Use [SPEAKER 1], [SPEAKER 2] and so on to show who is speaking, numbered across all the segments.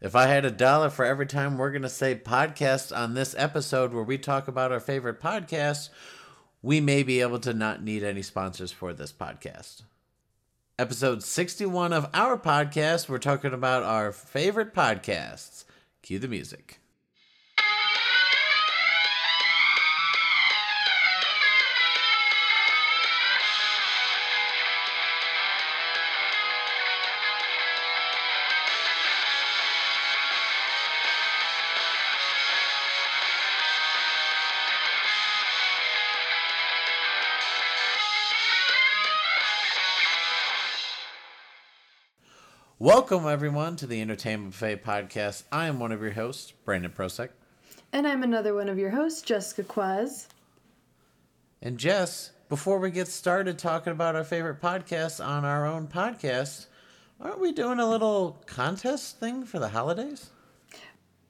[SPEAKER 1] If I had a dollar for every time we're going to say podcast on this episode where we talk about our favorite podcasts, we may be able to not need any sponsors for this podcast. Episode 61 of our podcast, we're talking about our favorite podcasts. Cue the music. Welcome, everyone, to the Entertainment Buffet podcast. I am one of your hosts, Brandon Prosek.
[SPEAKER 2] And I'm another one of your hosts, Jessica Quaz.
[SPEAKER 1] And Jess, before we get started talking about our favorite podcasts on our own podcast, aren't we doing a little contest thing for the holidays?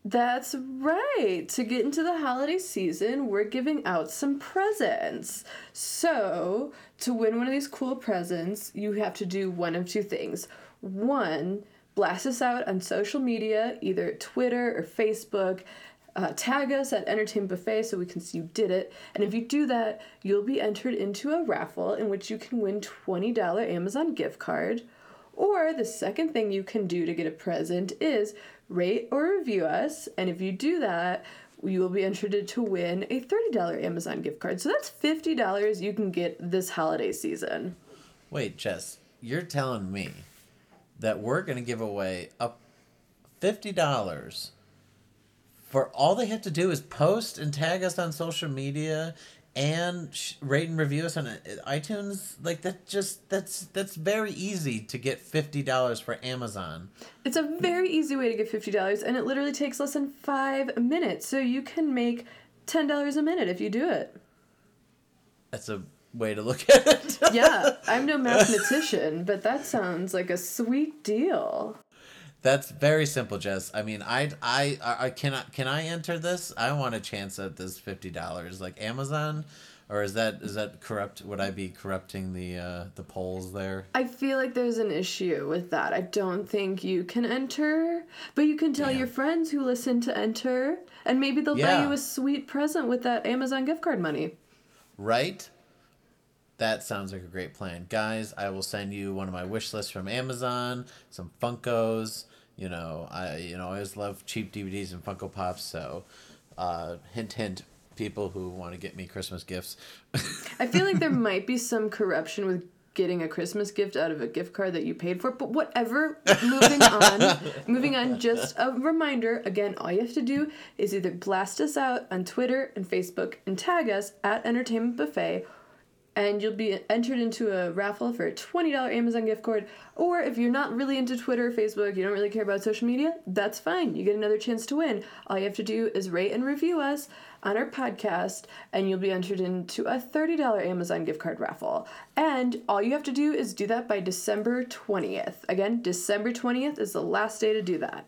[SPEAKER 2] That's right. To get into the holiday season, we're giving out some presents. So, to win one of these cool presents, you have to do one of two things. One, blast us out on social media, either Twitter or Facebook. Uh, tag us at Entertainment Buffet so we can see you did it. And if you do that, you'll be entered into a raffle in which you can win $20 Amazon gift card. Or the second thing you can do to get a present is rate or review us. And if you do that, you will be entered to win a $30 Amazon gift card. So that's $50 you can get this holiday season.
[SPEAKER 1] Wait, Jess, you're telling me that we're going to give away up $50 for all they have to do is post and tag us on social media and sh- rate and review us on uh, iTunes like that just that's that's very easy to get $50 for Amazon.
[SPEAKER 2] It's a very easy way to get $50 and it literally takes less than 5 minutes. So you can make $10 a minute if you do it.
[SPEAKER 1] That's a way to look at it.
[SPEAKER 2] yeah, I'm no mathematician, but that sounds like a sweet deal.
[SPEAKER 1] That's very simple, Jess. I mean, I, I, I cannot. Can I enter this? I want a chance at this fifty dollars, like Amazon, or is that is that corrupt? Would I be corrupting the uh, the polls there?
[SPEAKER 2] I feel like there's an issue with that. I don't think you can enter, but you can tell Damn. your friends who listen to enter, and maybe they'll yeah. buy you a sweet present with that Amazon gift card money.
[SPEAKER 1] Right. That sounds like a great plan. Guys, I will send you one of my wish lists from Amazon, some Funkos. You know, I you know, I always love cheap DVDs and Funko Pops, so uh, hint hint people who want to get me Christmas gifts.
[SPEAKER 2] I feel like there might be some corruption with getting a Christmas gift out of a gift card that you paid for, but whatever. moving on. moving on, just a reminder again, all you have to do is either blast us out on Twitter and Facebook and tag us at Entertainment Buffet and you'll be entered into a raffle for a $20 Amazon gift card. Or if you're not really into Twitter or Facebook, you don't really care about social media, that's fine. You get another chance to win. All you have to do is rate and review us on our podcast, and you'll be entered into a $30 Amazon gift card raffle. And all you have to do is do that by December 20th. Again, December 20th is the last day to do that.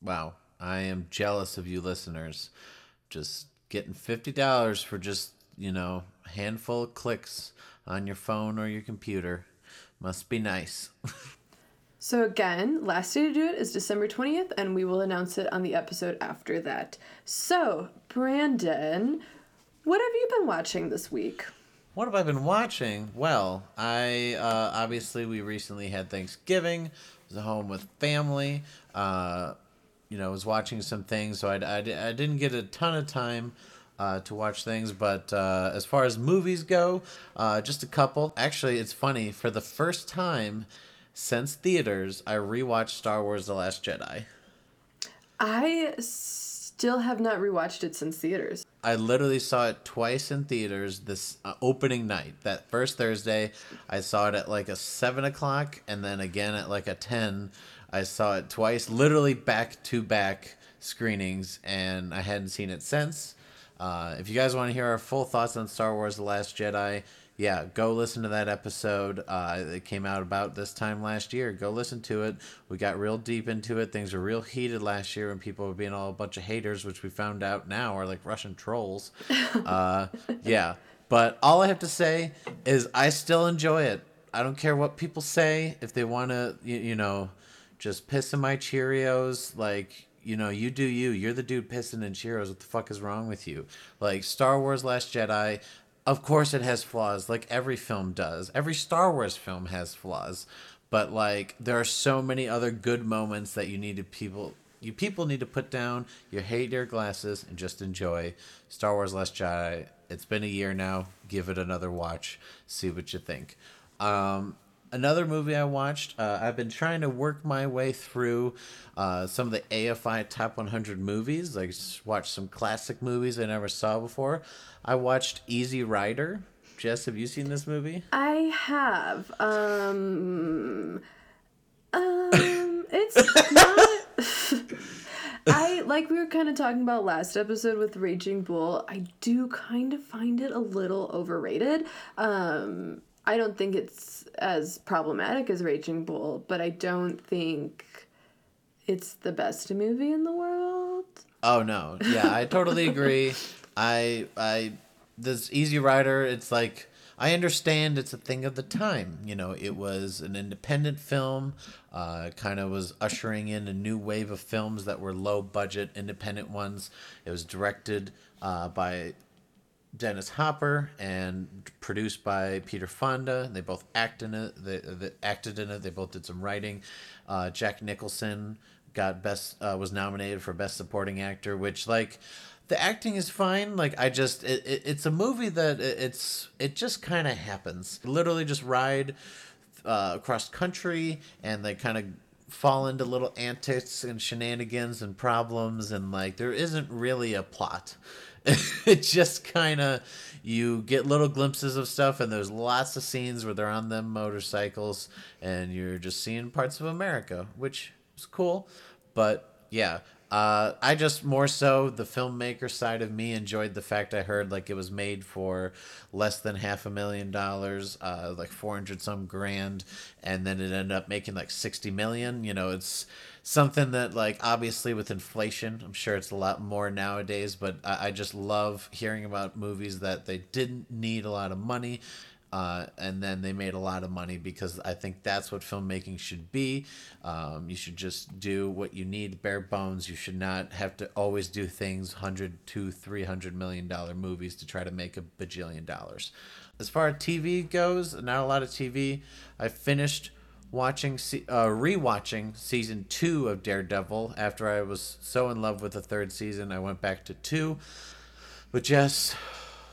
[SPEAKER 1] Wow. I am jealous of you listeners. Just getting $50 for just, you know, handful of clicks on your phone or your computer. Must be nice.
[SPEAKER 2] so, again, last day to do it is December 20th, and we will announce it on the episode after that. So, Brandon, what have you been watching this week?
[SPEAKER 1] What have I been watching? Well, I uh, obviously we recently had Thanksgiving. I was home with family. Uh, you know, was watching some things, so I, I, I didn't get a ton of time uh, to watch things. But uh, as far as movies go, uh, just a couple. Actually, it's funny. For the first time since theaters, I rewatched Star Wars: The Last Jedi.
[SPEAKER 2] I still have not rewatched it since theaters.
[SPEAKER 1] I literally saw it twice in theaters this uh, opening night. That first Thursday, I saw it at like a seven o'clock, and then again at like a ten. I saw it twice, literally back to back screenings, and I hadn't seen it since. Uh, if you guys want to hear our full thoughts on Star Wars: The Last Jedi, yeah, go listen to that episode. Uh, it came out about this time last year. Go listen to it. We got real deep into it. Things were real heated last year when people were being all a bunch of haters, which we found out now are like Russian trolls. uh, yeah, but all I have to say is I still enjoy it. I don't care what people say. If they want to, you, you know just pissing my Cheerios. Like, you know, you do you. You're the dude pissing in Cheerios. What the fuck is wrong with you? Like, Star Wars Last Jedi, of course it has flaws, like every film does. Every Star Wars film has flaws. But, like, there are so many other good moments that you need to people. You people need to put down your hate your glasses and just enjoy Star Wars Last Jedi. It's been a year now. Give it another watch. See what you think. Um, another movie I watched. Uh, I've been trying to work my way through uh, some of the AFI Top 100 movies. Like watched some classic movies I never saw before. I watched Easy Rider. Jess, have you seen this movie?
[SPEAKER 2] I have. Um, um, it's not. I like we were kind of talking about last episode with Raging Bull. I do kind of find it a little overrated. Um, I don't think it's as problematic as Raging Bull, but I don't think it's the best movie in the world.
[SPEAKER 1] Oh no. Yeah, I totally agree. I I this Easy Rider, it's like I understand it's a thing of the time. You know, it was an independent film, uh, kind of was ushering in a new wave of films that were low budget, independent ones. It was directed uh, by Dennis Hopper and produced by Peter Fonda. They both act in it. They, they acted in it. They both did some writing. Uh, Jack Nicholson got best uh, was nominated for best supporting actor, which like the acting is fine. Like I just it, it it's a movie that it, it's it just kind of happens. Literally just ride uh, across country and they kind of fall into little antics and shenanigans and problems and like there isn't really a plot it just kind of you get little glimpses of stuff and there's lots of scenes where they're on them motorcycles and you're just seeing parts of america which is cool but yeah uh, I just more so the filmmaker side of me enjoyed the fact I heard like it was made for less than half a million dollars, uh, like four hundred some grand, and then it ended up making like sixty million. You know, it's something that like obviously with inflation i'm sure it's a lot more nowadays but i, I just love hearing about movies that they didn't need a lot of money uh, and then they made a lot of money because I think that's what filmmaking should be. Um, you should just do what you need, bare bones. You should not have to always do things hundred to three hundred million dollar movies to try to make a bajillion dollars. As far as TV goes, not a lot of TV. I finished watching uh, rewatching season two of Daredevil after I was so in love with the third season. I went back to two. But Jess,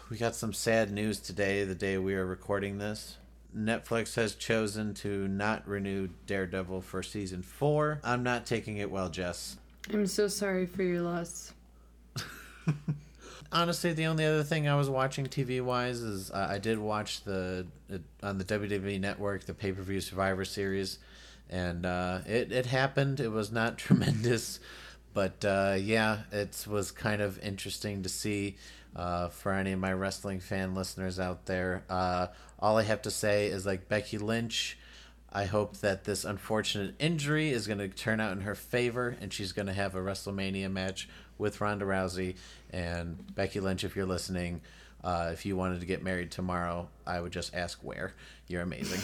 [SPEAKER 1] we got some sad news today, the day we are recording this. Netflix has chosen to not renew Daredevil for season four. I'm not taking it well, Jess.
[SPEAKER 2] I'm so sorry for your loss.
[SPEAKER 1] honestly, the only other thing I was watching TV wise is uh, I did watch the uh, on the WWE Network the pay per view Survivor Series, and uh, it it happened. It was not tremendous, but uh, yeah, it was kind of interesting to see. Uh, for any of my wrestling fan listeners out there, uh, all I have to say is like Becky Lynch. I hope that this unfortunate injury is going to turn out in her favor and she's going to have a WrestleMania match with Ronda Rousey and Becky Lynch. If you're listening, uh, if you wanted to get married tomorrow, I would just ask where. You're amazing.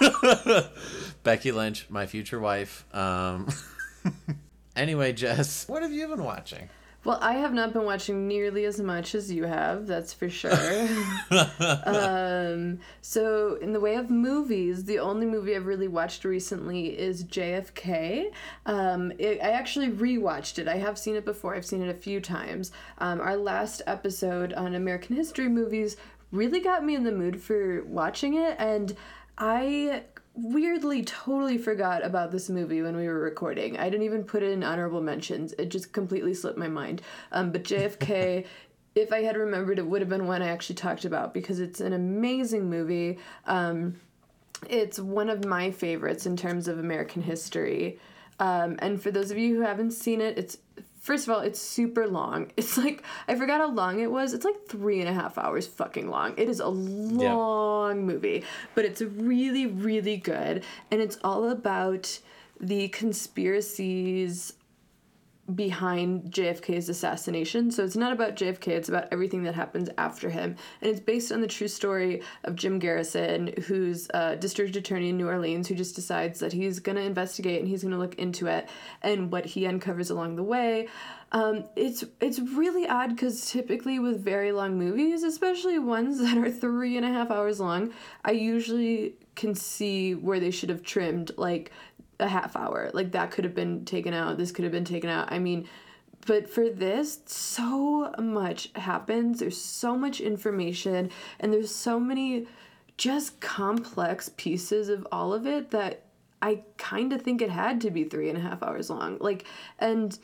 [SPEAKER 1] Becky Lynch, my future wife. Um, anyway, Jess, what have you been watching?
[SPEAKER 2] Well, I have not been watching nearly as much as you have, that's for sure. um, so, in the way of movies, the only movie I've really watched recently is JFK. Um, it, I actually rewatched it. I have seen it before, I've seen it a few times. Um, our last episode on American history movies really got me in the mood for watching it, and I weirdly totally forgot about this movie when we were recording. I didn't even put it in honorable mentions. It just completely slipped my mind. Um, but JFK, if I had remembered, it would have been one I actually talked about because it's an amazing movie. Um, it's one of my favorites in terms of American history. Um, and for those of you who haven't seen it, it's First of all, it's super long. It's like I forgot how long it was. It's like three and a half hours fucking long. It is a long yeah. movie, but it's really, really good. And it's all about the conspiracies behind JFK's assassination. So it's not about JFK, it's about everything that happens after him. And it's based on the true story of Jim Garrison, who's a district attorney in New Orleans, who just decides that he's going to investigate and he's going to look into it and what he uncovers along the way. Um, it's it's really odd because typically with very long movies, especially ones that are three and a half hours long, I usually can see where they should have trimmed like a half hour. Like that could have been taken out. This could have been taken out. I mean, but for this, so much happens. There's so much information, and there's so many just complex pieces of all of it that I kind of think it had to be three and a half hours long. Like, and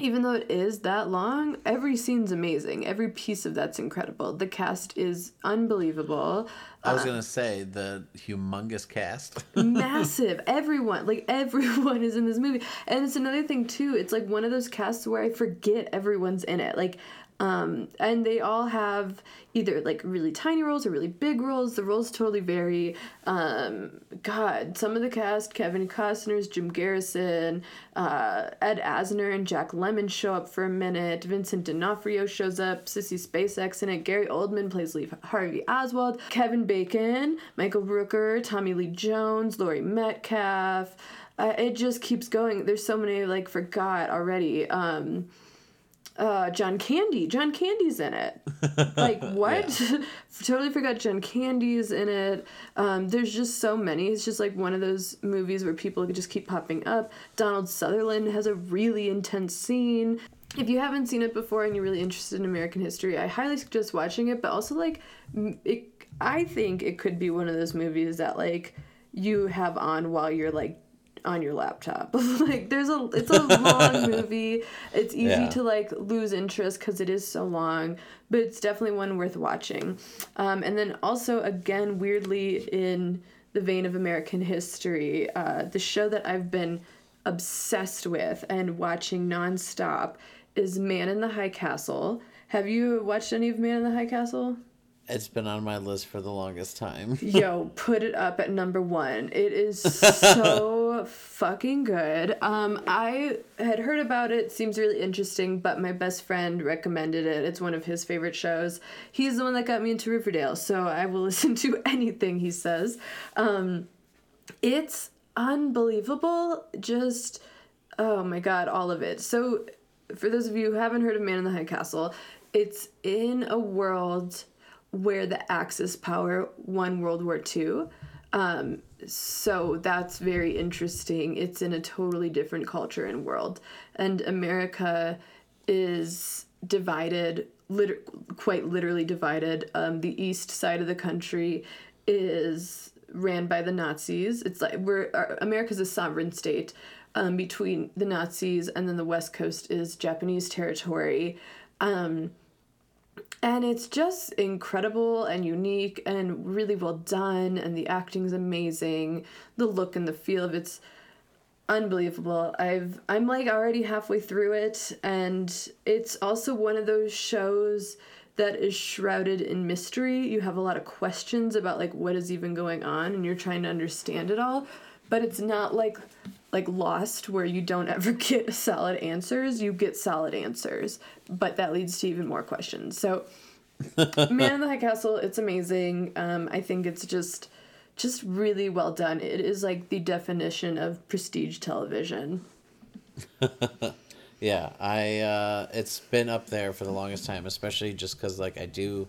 [SPEAKER 2] even though it is that long, every scene's amazing. Every piece of that's incredible. The cast is unbelievable.
[SPEAKER 1] I was uh, gonna say the humongous cast.
[SPEAKER 2] massive. Everyone, like everyone is in this movie. And it's another thing too, it's like one of those casts where I forget everyone's in it. Like um, and they all have either like really tiny roles or really big roles. The roles totally vary. Um, God, some of the cast, Kevin Costner's Jim Garrison, uh, Ed Asner and Jack Lemmon show up for a minute. Vincent D'Onofrio shows up. Sissy Spacek in it. Gary Oldman plays Lee Harvey Oswald. Kevin Bacon, Michael Rooker, Tommy Lee Jones, Laurie Metcalf. Uh, it just keeps going. There's so many like forgot already. Um, uh, John Candy. John Candy's in it. Like what? totally forgot John Candy's in it. Um, there's just so many. It's just like one of those movies where people just keep popping up. Donald Sutherland has a really intense scene. If you haven't seen it before and you're really interested in American history, I highly suggest watching it. But also like, it. I think it could be one of those movies that like you have on while you're like on your laptop. like there's a it's a long movie. It's easy yeah. to like lose interest because it is so long, but it's definitely one worth watching. Um, and then also again weirdly in the vein of American history, uh, the show that I've been obsessed with and watching nonstop is Man in the High Castle. Have you watched any of Man in the High Castle?
[SPEAKER 1] It's been on my list for the longest time.
[SPEAKER 2] Yo, put it up at number one. It is so fucking good. Um, I had heard about it. Seems really interesting, but my best friend recommended it. It's one of his favorite shows. He's the one that got me into Riverdale, so I will listen to anything he says. Um, it's unbelievable. Just oh my god, all of it. So, for those of you who haven't heard of Man in the High Castle, it's in a world where the Axis power won World War II. Um, so that's very interesting. It's in a totally different culture and world. And America is divided, quite literally divided. Um, the east side of the country is ran by the Nazis. It's like we're America's a sovereign state um, between the Nazis, and then the west coast is Japanese territory. Um, and it's just incredible and unique and really well done and the acting's amazing. The look and the feel of it's unbelievable. I've i'm like already halfway through it and it's also one of those shows that is shrouded in mystery. You have a lot of questions about like what is even going on and you're trying to understand it all but it's not like like lost where you don't ever get solid answers you get solid answers but that leads to even more questions. So man in the high castle it's amazing. Um, i think it's just just really well done. It is like the definition of prestige television.
[SPEAKER 1] Yeah i uh, it's been up there for the longest time especially just because like i do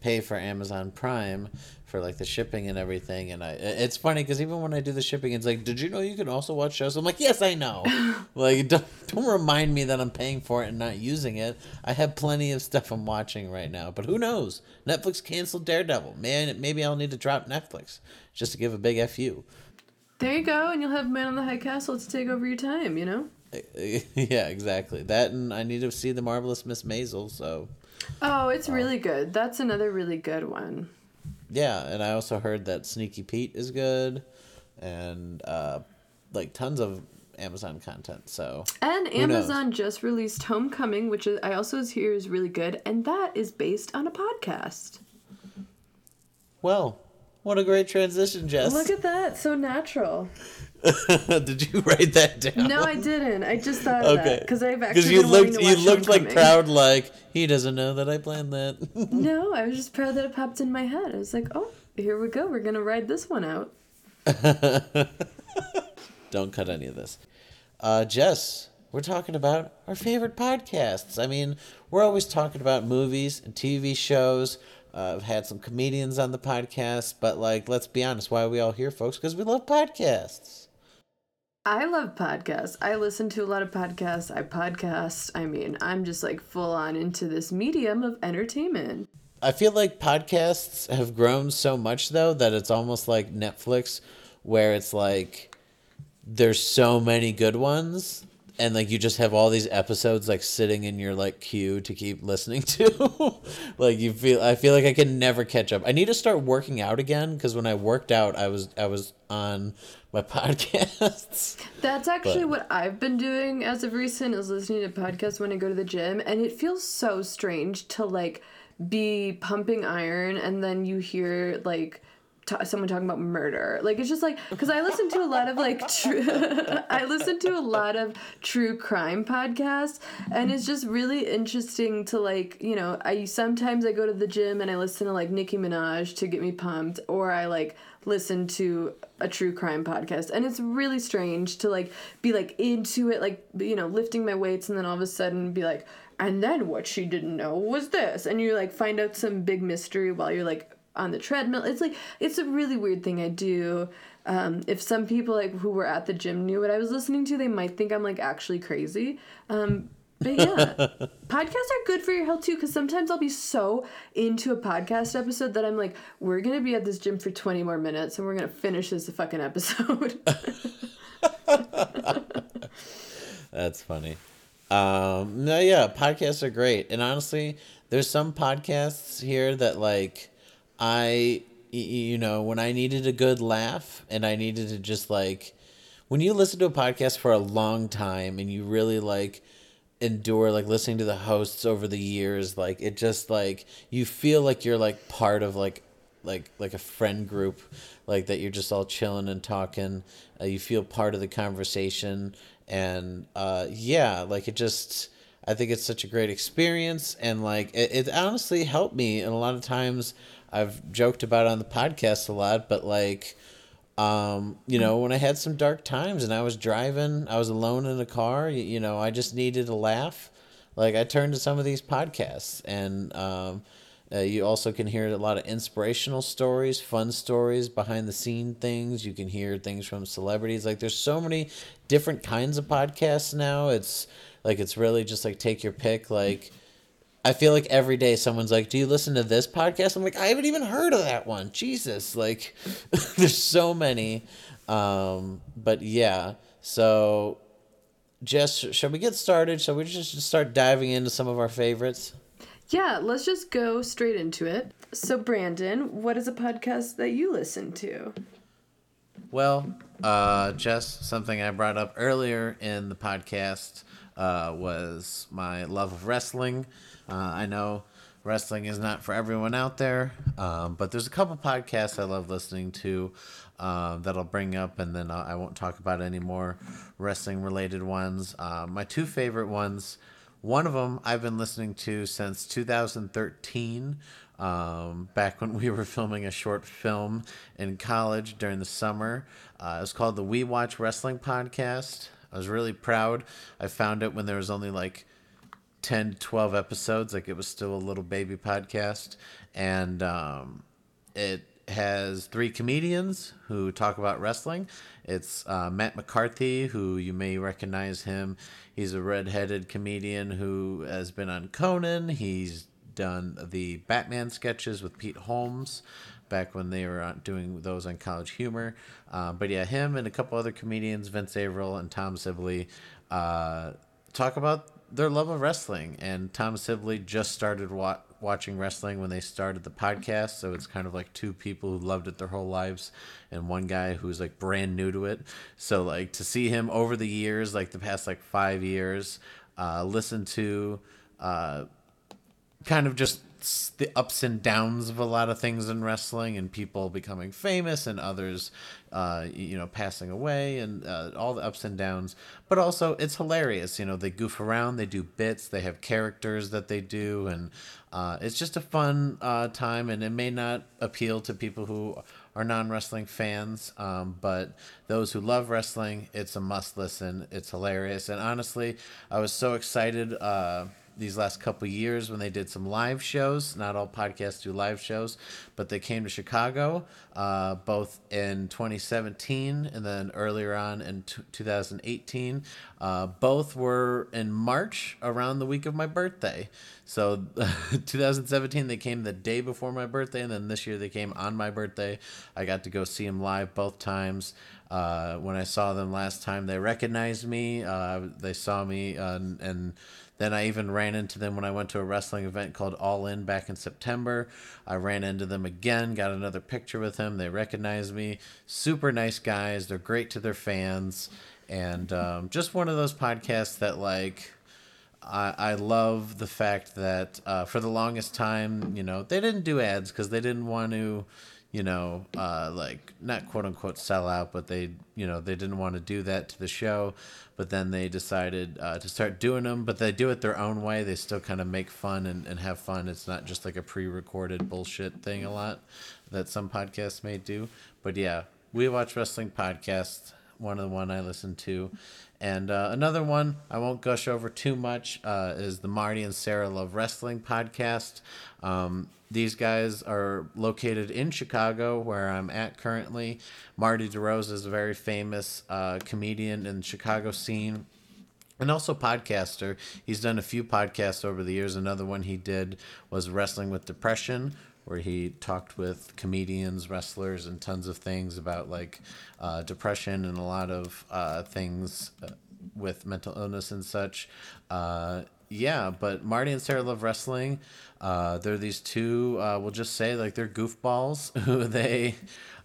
[SPEAKER 1] pay for amazon prime for like the shipping and everything. And I, it's funny because even when I do the shipping, it's like, did you know you can also watch shows? I'm like, yes, I know. like, don't, don't remind me that I'm paying for it and not using it. I have plenty of stuff I'm watching right now, but who knows? Netflix canceled Daredevil. Man, maybe I'll need to drop Netflix just to give a big fu.
[SPEAKER 2] There you go, and you'll have Man on the High Castle to take over your time. You know.
[SPEAKER 1] yeah, exactly. That and I need to see the marvelous Miss Maisel. So.
[SPEAKER 2] Oh, it's oh. really good. That's another really good one.
[SPEAKER 1] Yeah, and I also heard that Sneaky Pete is good, and uh, like tons of Amazon content. So
[SPEAKER 2] and Amazon knows? just released Homecoming, which is, I also hear is really good, and that is based on a podcast.
[SPEAKER 1] Well, what a great transition, Jess.
[SPEAKER 2] Look at that, so natural.
[SPEAKER 1] Did you write that down?
[SPEAKER 2] No, I didn't. I just thought that because I've actually
[SPEAKER 1] Because you looked, you looked like proud, like he doesn't know that I planned that.
[SPEAKER 2] No, I was just proud that it popped in my head. I was like, oh, here we go. We're gonna ride this one out.
[SPEAKER 1] Don't cut any of this. Uh, Jess, we're talking about our favorite podcasts. I mean, we're always talking about movies and TV shows. Uh, I've had some comedians on the podcast, but like, let's be honest, why are we all here, folks? Because we love podcasts.
[SPEAKER 2] I love podcasts. I listen to a lot of podcasts. I podcast. I mean, I'm just like full on into this medium of entertainment.
[SPEAKER 1] I feel like podcasts have grown so much though that it's almost like Netflix, where it's like there's so many good ones, and like you just have all these episodes like sitting in your like queue to keep listening to. like you feel, I feel like I can never catch up. I need to start working out again because when I worked out, I was I was on my podcasts.
[SPEAKER 2] That's actually
[SPEAKER 1] But-
[SPEAKER 2] what I've been doing as of recent is listening to podcasts when I go to the gym and it feels so strange to like be pumping iron and then you hear like t- someone talking about murder. Like it's just like cuz I listen to a lot of like true I listen to a lot of true crime podcasts and it's just really interesting to like, you know, I sometimes I go to the gym and I listen to like Nicki Minaj to get me pumped or I like listen to a true crime podcast. And it's really strange to like be like into it like you know lifting my weights and then all of a sudden be like and then what she didn't know was this. And you like find out some big mystery while you're like on the treadmill. It's like it's a really weird thing i do. Um, if some people like who were at the gym knew what i was listening to they might think i'm like actually crazy. Um, but yeah, podcasts are good for your health too. Because sometimes I'll be so into a podcast episode that I'm like, we're gonna be at this gym for 20 more minutes, and we're gonna finish this fucking episode.
[SPEAKER 1] That's funny. Um, no, yeah, podcasts are great, and honestly, there's some podcasts here that like I, you know, when I needed a good laugh and I needed to just like, when you listen to a podcast for a long time and you really like endure like listening to the hosts over the years, like it just like you feel like you're like part of like like like a friend group like that you're just all chilling and talking. Uh, you feel part of the conversation. And uh yeah like it just i think it's such a great experience. And like it, it honestly helped me. And a lot of times i've joked about on the podcast a lot but like um you know when i had some dark times and i was driving i was alone in a car you, you know i just needed a laugh like i turned to some of these podcasts and um uh, you also can hear a lot of inspirational stories, fun stories, behind the scene things. You can hear things from celebrities. Like there's so many different kinds of podcasts now. It's like it's really just like take your pick. Like I feel like every day someone's like, "Do you listen to this podcast?" I'm like, "I haven't even heard of that one." Jesus, like there's so many. Um, but yeah, so Jess, shall we get started? Shall we just start diving into some of our favorites?
[SPEAKER 2] yeah, let's just go straight into it. So, Brandon, what is a podcast that you listen to?
[SPEAKER 1] Well, uh, Jess, something I brought up earlier in the podcast uh, was my love of wrestling. Uh, I know wrestling is not for everyone out there, um, but there's a couple podcasts I love listening to um, that I'll bring up, and then I I won't talk about any more wrestling related ones. Uh, my two favorite ones. One of them I've been listening to since 2013, um, back when we were filming a short film in college during the summer. Uh, it was called the We Watch Wrestling Podcast. I was really proud. I found it when there was only like 10 to 12 episodes like it was still a little baby podcast. And um, it has three comedians who talk about wrestling. It's uh, matt mccarthy who you may recognize him. He's a redheaded comedian who has been on conan. He's done the batman sketches with pete holmes back when they were doing those on college humor. Uh, but yeah him and a couple other comedians vince averill and tom sibley uh, talk about their love of wrestling. And Tom Sibley just started wa- watching wrestling when they started the podcast. So it's kind of like two people who loved it their whole lives and one guy who's like brand new to it. So, like, to see him over the years, like the past like five years, uh, listen to. Uh, kind of just the ups and downs of a lot of things in wrestling and people becoming famous and others uh, you know passing away and uh, all the ups and downs. But also it's hilarious you know they goof around they do bits they have characters that they do and uh, it's just a fun uh, time and it may not appeal to people who are non-wrestling fans um, but those who love wrestling it's a must listen it's hilarious. And honestly i was so excited uh, these last couple years when they did some live shows. Not all podcasts do live shows, but they came to Chicago uh, both in 2017 and then earlier on in t- 2018. Uh, both were in March around the week of my birthday. So 2017 they came the day before my birthday, and then this year they came on my birthday. I got to go see them live both times. Uh, when I saw them last time, they recognized me. Uh, they saw me uh, and then I even ran into them when I went to a wrestling event called All In back in September. I ran into them again, got another picture with them. They recognized me. Super nice guys. They're great to their fans. And um, just one of those podcasts that, like, I, I love the fact that uh, for the longest time, you know, they didn't do ads because they didn't want to you know, uh, like not quote unquote sell out, but they, you know, they didn't want to do that to the show. But then they decided uh, to start doing them, but they do it their own way. They still kind of make fun and, and have fun. It's not just like a pre recorded bullshit thing a lot that some podcasts may do. But yeah, we watch wrestling podcasts one of the one I listen to. And uh, another one I won't gush over too much uh, is the Marty and Sarah Love Wrestling podcast. Um, these guys are located in Chicago, where I'm at currently. Marty DeRosa is a very famous uh, comedian in the Chicago scene and also podcaster. He's done a few podcasts over the years. Another one he did was Wrestling with Depression, where he talked with comedians, wrestlers, and tons of things about like uh, depression and a lot of uh, things uh, with mental illness and such. Uh, yeah, but Marty and Sarah love wrestling. Uh, they're these two. Uh, we'll just say like they're goofballs who they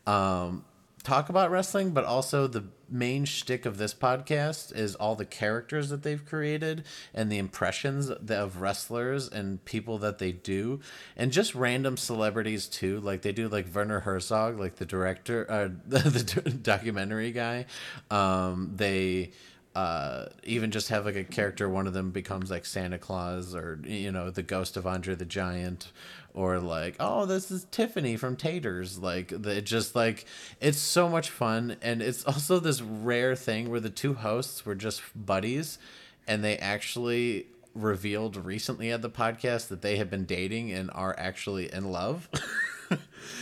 [SPEAKER 1] um, talk about wrestling, but also the main shtick of this podcast is all the characters that they've created and the impressions of wrestlers and people that they do, and just random celebrities too. Like they do like Werner Herzog, like the director, uh, the, the documentary guy. Um, they uh, even just have like a character one of them becomes like santa claus or you know the ghost of andre the giant or like oh this is tiffany from taters. Like it just like it's so much fun and it's also this rare thing where the two hosts were just buddies and they actually revealed recently at the podcast that they have been dating and are actually in love.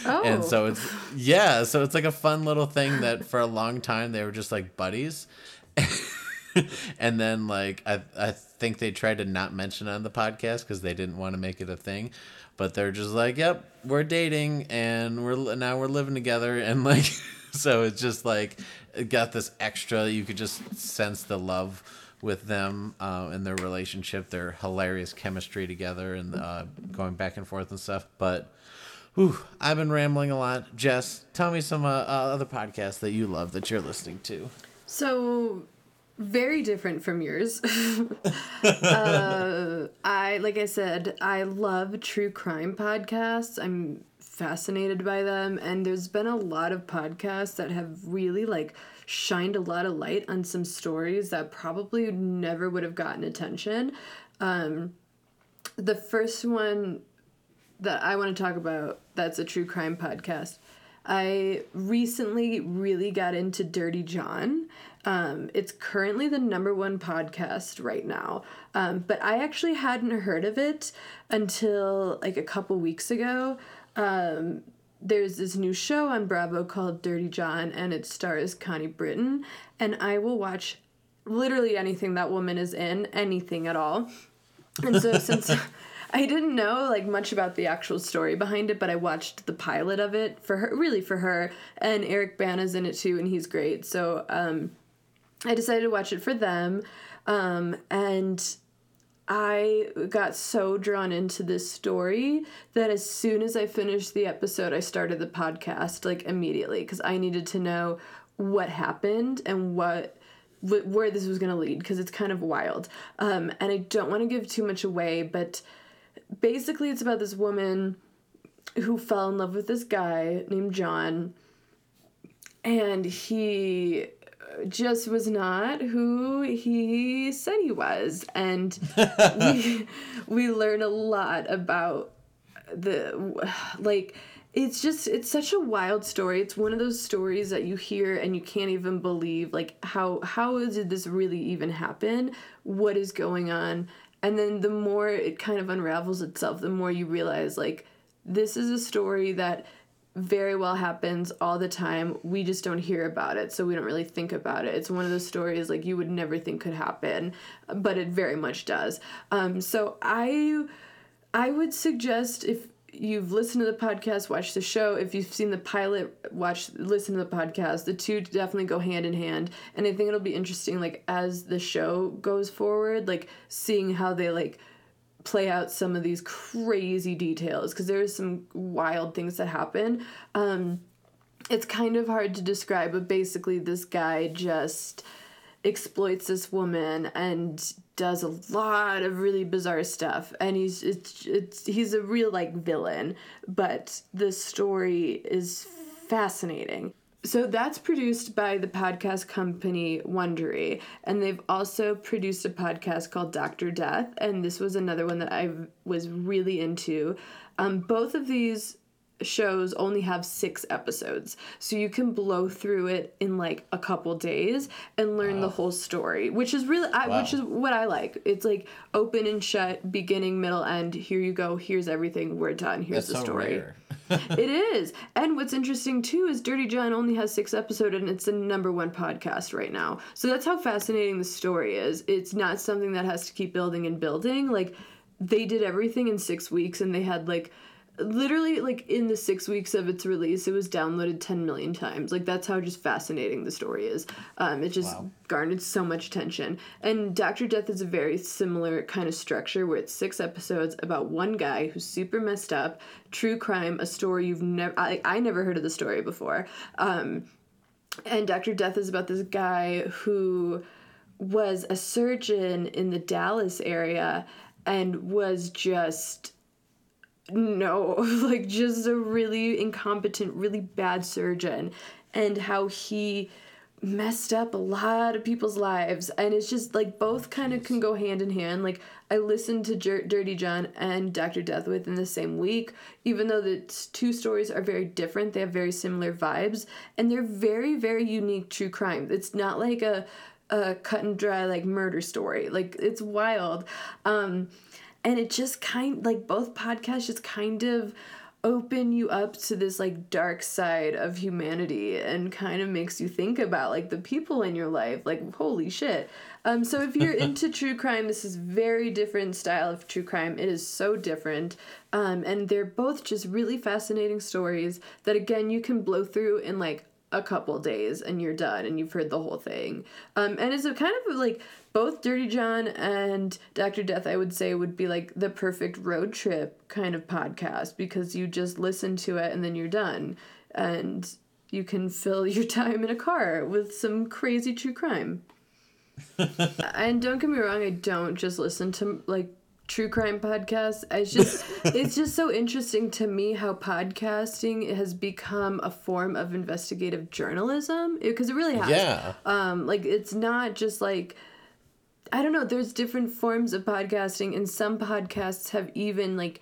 [SPEAKER 1] Oh. and so it's yeah so it's like a fun little thing that for a long time they were just like buddies. And then like I I think they tried to not mention it on the podcast because they didn't want to make it a thing, but they're just like, yep, we're dating and we're now we're living together and like so it's just like it got this extra you could just sense the love with them uh, and their relationship, their hilarious chemistry together and uh, going back and forth and stuff. But whew, I've been rambling a lot. Jess, tell me some uh, uh other podcasts that you love that you're listening to.
[SPEAKER 2] So very different from yours. uh, I like I said, I love true crime podcasts. I'm fascinated by them, and there's been a lot of podcasts that have really like shined a lot of light on some stories that probably never would have gotten attention. Um, the first one that I want to talk about that's a true crime podcast. I recently really got into Dirty John um, it's currently the number one podcast right now. Um, but I actually hadn't heard of it until like a couple weeks ago. Um, there's this new show on Bravo called Dirty John, and it stars Connie Britton. And I will watch literally anything that woman is in, anything at all. And so since. I didn't know like much about the actual story behind it, but I watched the pilot of it for her, really for her, and Eric Bana's in it too, and he's great. So um, I decided to watch it for them. Um, and I got so drawn into this story that as soon as I finished the episode, I started the podcast like immediately because I needed to know what happened and what where this was going to lead because it's kind of wild. Um, and I don't want to give too much away, but basically it's about this woman who fell in love with this guy named John and he just was not who he said he was. And we, we learn a lot about the like it's just it's such a wild story. It's one of those stories that you hear and you can't even believe like how how did this really even happen? What is going on? And then the more it kind of unravels itself the more you realize like this is a story that very well happens all the time. We just don't hear about it, so we don't really think about it. It's one of those stories like you would never think could happen, but it very much does. Um, so I, I would suggest if you've listened to the podcast, watch the show. If you've seen the pilot, watch listen to the podcast. The two definitely go hand in hand, and I think it'll be interesting, like as the show goes forward, like seeing how they like play out some of these crazy details because there's some wild things that happen. Um, it's kind of hard to describe, but basically, this guy just exploits this woman and does a lot of really bizarre stuff and he's it's, it's he's a real like villain but the story is fascinating so that's produced by the podcast company Wondery, and they've also produced a podcast called Doctor Death, and this was another one that I was really into. Um, both of these shows only have six episodes. So you can blow through it in like a couple days and learn wow. the whole story which is really I, wow. which is what i like. It's like open and shut beginning middle end. Here you go. Here's everything. We're done. Here's That's the story. it is. And what's interesting too is dirty john only has six episodes and it's the number one podcast right now. So that's how fascinating the story is. It's not something that has to keep building and building. Like they did everything in six weeks and they had like literally like in the six weeks of its release it was downloaded 10 million times. Like that's how just fascinating the story is. Um, it just wow. garnered so much attention. And dr death is a very similar kind of structure where it's six episodes about one guy who's super messed up true crime a story you've never I, I never heard of the story before. Um, and dr death is about this guy who was a surgeon in the dallas area and was just no, like just a really incompetent, really bad surgeon, and how he messed up a lot of people's lives. And it's just like both kind of can go hand in hand. Like I listened to Jer- Dirty John and Dr. Death within the same week, even though the two stories are very different, they have very similar vibes, and they're very, very unique true crime. It's not like a a cut and dry like murder story. Like it's wild. Um and it just kind like both podcasts just kind of open you up to this like dark side of humanity and kind of makes you think about like the people in your life like holy shit. Um so if you're into true crime this is very different style of true crime. It is so different. Um and they're both just really fascinating stories that again you can blow through in like a couple days and you're done and you've heard the whole thing um and it's a kind of like both Dirty John and Dr. Death, I would say, would be like the perfect road trip kind of podcast because you just listen to it and then you're done. And you can fill your time in a car with some crazy true crime. and don't get me wrong, I don't just listen to like true crime podcasts. It's just it's just so interesting to me how podcasting has become a form of investigative journalism because it, it really has.
[SPEAKER 1] Yeah.
[SPEAKER 2] Um, like it's not just like I don't know, there's different forms of podcasting and some podcasts have even like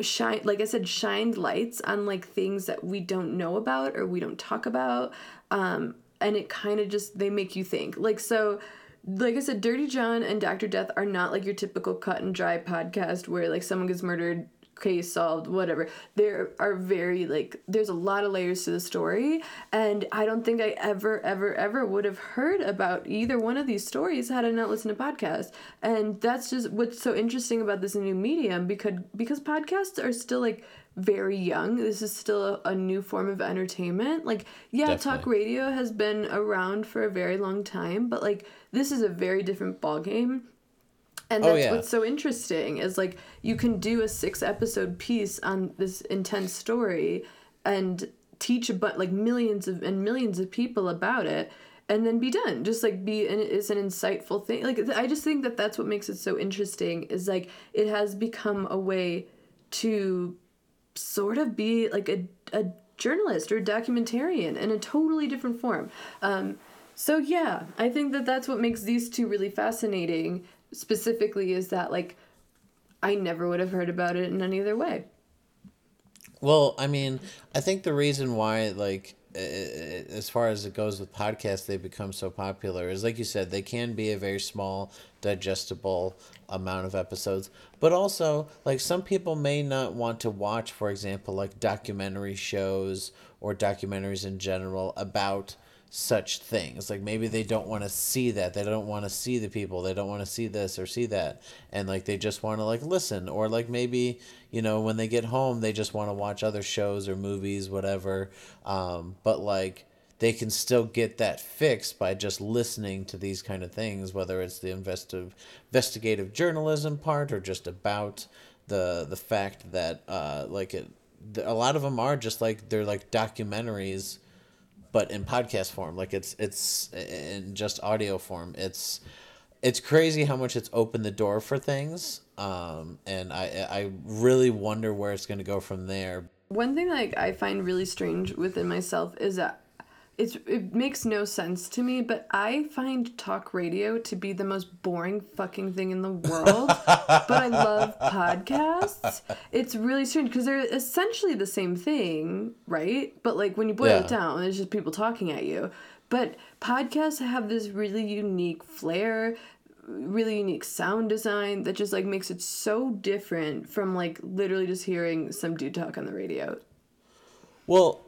[SPEAKER 2] shine like I said shined lights on like things that we don't know about or we don't talk about um and it kind of just they make you think. Like so like I said, Dirty John and Dr. Death are not like your typical cut and dry podcast where like someone gets murdered case solved, whatever. There are very like there's a lot of layers to the story, and I don't think I ever, ever, ever would have heard about either one of these stories had I not listened to podcasts. And that's just what's so interesting about this new medium because because podcasts are still like very young. This is still a, a new form of entertainment. Like, yeah, Definitely. talk radio has been around for a very long time, but like this is a very different ballgame. And oh, that's oh, yeah. what's so interesting is like you can do a six episode piece on this intense story and teach about like millions of and millions of people about it and then be done. Just like be and it's an insightful thing. Like i just think that that's what makes it so interesting is like it has become a way to sort of be like a, a journalist or a documentarian in a totally different form. Um, so yeah i think that that's what makes these two really fascinating specifically is that like i never would have heard about it in any other way
[SPEAKER 1] Well, I mean, I think the reason why, like, as far as it goes with podcasts, they become so popular is, like you said, they can be a very small, digestible amount of episodes. But also, like, some people may not want to watch, for example, like documentary shows or documentaries in general about such things. Like maybe they don't want to see that. They don't want to see the people. They don't want to see this or see that. And like they just want to like listen or like maybe, you know, when they get home they just want to watch other shows or movies whatever. Um but like they can still get that fix by just listening to these kind of things whether it's the investive investigative journalism part or just about the the fact that uh like it a lot of them are just like they're like documentaries but in podcast form like it's it's in just audio form it's it's crazy how much it's opened the door for things um and i i really wonder where it's going to go from there.
[SPEAKER 2] One thing like I find really strange within myself is that it's it makes no sense to me, but I find talk radio to be the most boring fucking thing in the world. but I love podcasts. It's really strange because they're essentially the same thing, right? But like when you boil
[SPEAKER 1] Yeah.
[SPEAKER 2] it down, it's just people talking at you. But podcasts have this really unique flair, really unique sound design that just like makes it so different from like literally just hearing some dude talk on the radio.
[SPEAKER 1] Well,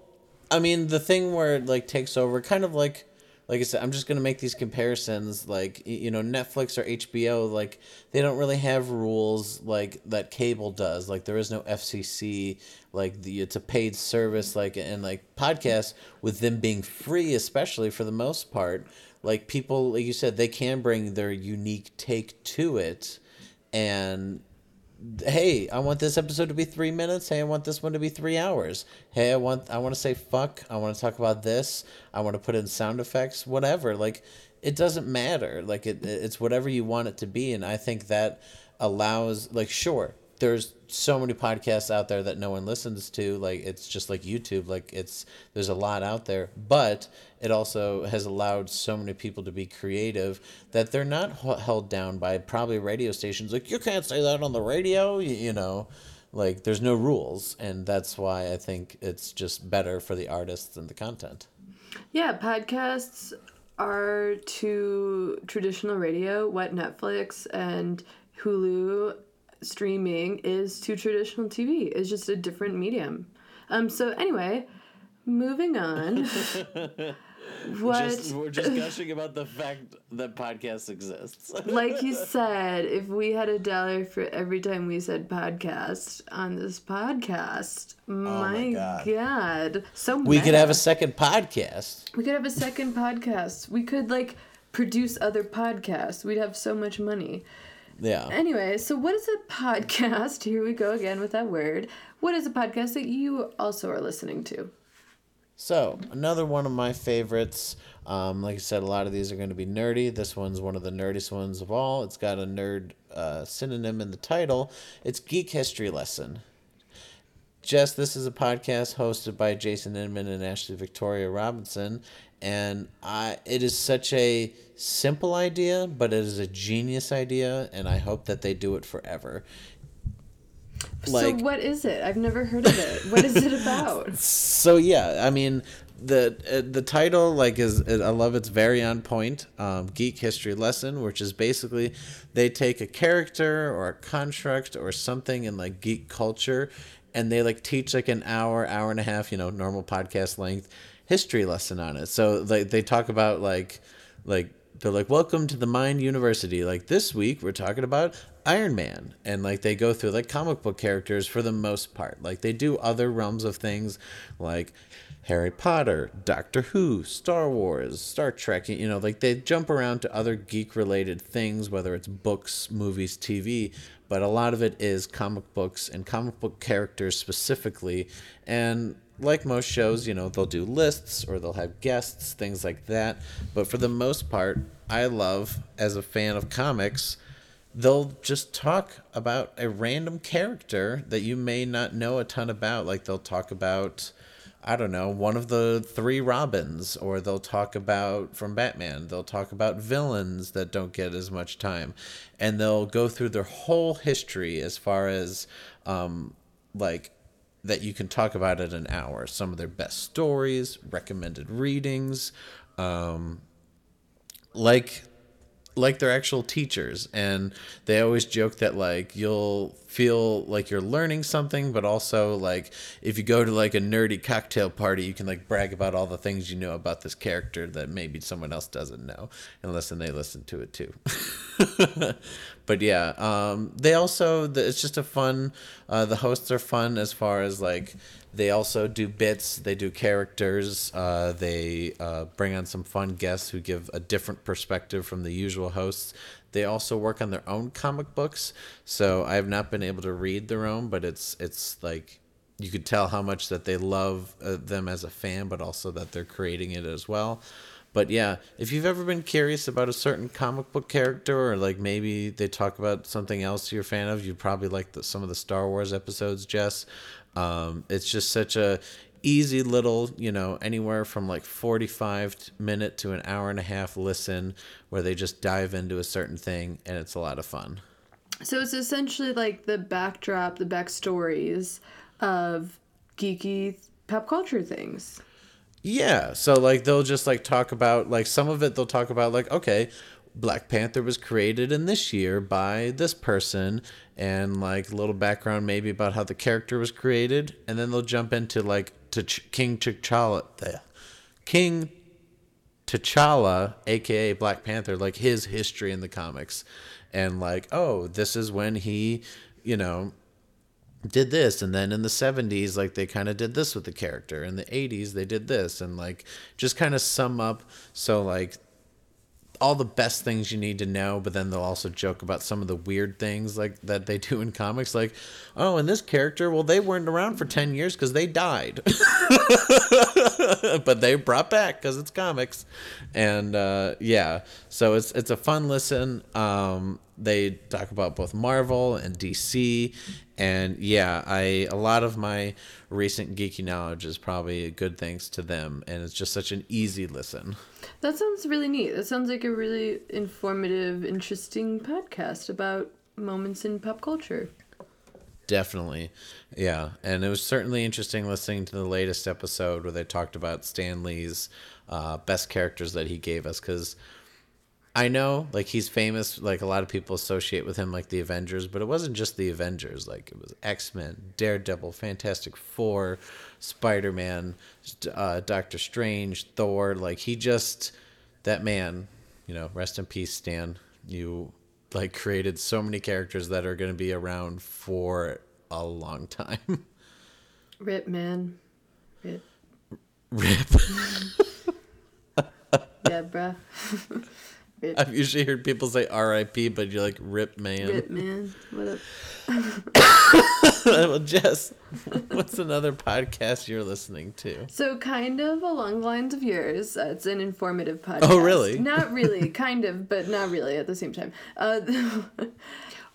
[SPEAKER 1] I mean, the thing where it like takes over, kind of like, like I said, I'm just gonna make these comparisons. Like you know, Netflix or HBO, like they don't really have rules like that cable does. Like there is no FCC. Like the it's a paid service. Like and like podcasts with them being free, especially for the most part. Like people, like you said, they can bring their unique take to it, and hey, I want this episode to be three minutes. Hey, I want this one to be three hours. Hey, I want I want to say fuck. I want to talk about this. I want to put in sound effects. Whatever. Like, it doesn't matter. Like it, it's whatever you want it to be, and I think that allows. Like, sure, there's so many podcasts out there that no one listens to. Like, it's just like YouTube. Like, it's there's a lot out there, but it also has allowed so many people to be creative that they're not held down by probably radio stations like you can't say that on the radio you, know like there's no rules and that's why i think it's just better for the artists and the content
[SPEAKER 2] Yeah, podcasts are to traditional radio what Netflix and Hulu streaming is to traditional TV. It's just a different medium. Um. So anyway, moving on. what?
[SPEAKER 1] we're just gushing about the fact that podcasts exists
[SPEAKER 2] like you said, if we had a dollar for every time we said podcast on this podcast, my,
[SPEAKER 1] God.
[SPEAKER 2] god. So
[SPEAKER 1] we could have a second podcast
[SPEAKER 2] We could have a second podcast. We could like produce other podcasts. We'd have so much money.
[SPEAKER 1] Yeah
[SPEAKER 2] Anyway, so what is a podcast? Here we go again with that word. What is a podcast that you also are listening to?
[SPEAKER 1] So, another one of my favorites. Um, like I said, a lot of these are going to be nerdy. This one's one of the nerdiest ones of all. It's got a nerd uh, synonym in the title. It's Geek History Lesson. Jess, this is a podcast hosted by Jason Inman and Ashley Victoria Robinson. And I, it is such a simple idea, but it is a genius idea, and I hope that they do it forever.
[SPEAKER 2] so what is it? I've never heard of it. What is it about?
[SPEAKER 1] so yeah i mean the uh, the title like is i love it's very on point um, geek history lesson which is basically they take a character or a construct or something in like geek culture and they like teach like an hour hour and a half you know normal podcast length history lesson on it. So like they talk about like like they're like welcome to the mind university. Like this week we're talking about iron man. And like they go through like comic book characters for the most part. Like they do other realms of things like harry potter doctor who star wars star trek you know like they jump around to other geek related things whether it's books movies tv but a lot of it is comic books and comic book characters specifically and like most shows, you know, they'll do lists or they'll have guests, things like that. But for the most part, I love, as a fan of comics, they'll just talk about a random character that you may not know a ton about. Like they'll talk about, I don't know, one of the three Robins, or they'll talk about from Batman, they'll talk about villains that don't get as much time. And they'll go through their whole history as far as, um, like, that you can talk about in an hour. Some of their best stories, recommended readings, um, like like they're actual teachers and they always joke that like you'll feel like you're learning something but also like if you go to like a nerdy cocktail party you can like brag about all the things you know about this character that maybe someone else doesn't know unless then they listen to it too. But yeah um they also it's just a fun uh the hosts are fun as far as like they also do bits, they do characters, uh, they uh, bring on some fun guests who give a different perspective from the usual hosts. They also work on their own comic books, so I have not been able to read their own, but it's it's like you could tell how much that they love uh, them as a fan, but also that they're creating it as well. But yeah, if you've ever been curious about a certain comic book character, or like maybe they talk about something else you're a fan of, you'd probably like the, some of the Star Wars episodes, Jess. Um, it's just such a easy little, you know, anywhere from like 45 minute to an hour and a half listen where they just dive into a certain thing and it's a lot of fun.
[SPEAKER 2] So it's essentially like the backdrop, the backstories of geeky pop culture things.
[SPEAKER 1] Yeah, so like they'll just like talk about like some of it they'll talk about like okay, Black Panther was created in this year by this person and like a little background maybe about how the character was created. And then they'll jump into like to Ch- King T'Challa the King T'Challa aka Black Panther like his history in the comics. And like oh this is when he you know did this. And then in the 70s like they kind of did this with the character. In the 80s they did this. And like just kind of sum up so like all the best things you need to know, but then they'll also joke about some of the weird things like that they do in comics, like, oh, and this character, well, they weren't around for ten years because they died, but they brought back because it's comics, and uh, yeah, so it's it's a fun listen. Um, they talk about both Marvel and DC, and yeah, I a lot of my recent geeky knowledge is probably a good thanks to them, and it's just such an easy listen.
[SPEAKER 2] That sounds really neat. That sounds like a really informative, interesting podcast about moments in pop culture.
[SPEAKER 1] Definitely. Yeah. And it was certainly interesting listening to the latest episode where they talked about Stan Lee's uh, best characters that he gave us because I know, like, he's famous. Like, a lot of people associate with him, like, the Avengers, but it wasn't just the Avengers. Like, it was X Men, Daredevil, Fantastic Four, Spider Man, uh, Doctor Strange, Thor. Like, he just, that man, you know, rest in peace, Stan. You, like, created so many characters that are going to be around for a long time.
[SPEAKER 2] Rip, man. Rip.
[SPEAKER 1] Rip.
[SPEAKER 2] Deborah.
[SPEAKER 1] Rip. I've usually heard people say R.I.P., but you're like Rip Man.
[SPEAKER 2] Rip Man. What up?
[SPEAKER 1] well, Jess, what's another podcast you're listening to?
[SPEAKER 2] So, kind of along the lines of yours. Uh, it's an informative podcast.
[SPEAKER 1] Oh, really?
[SPEAKER 2] Not really. kind of, but not really at the same time. Uh,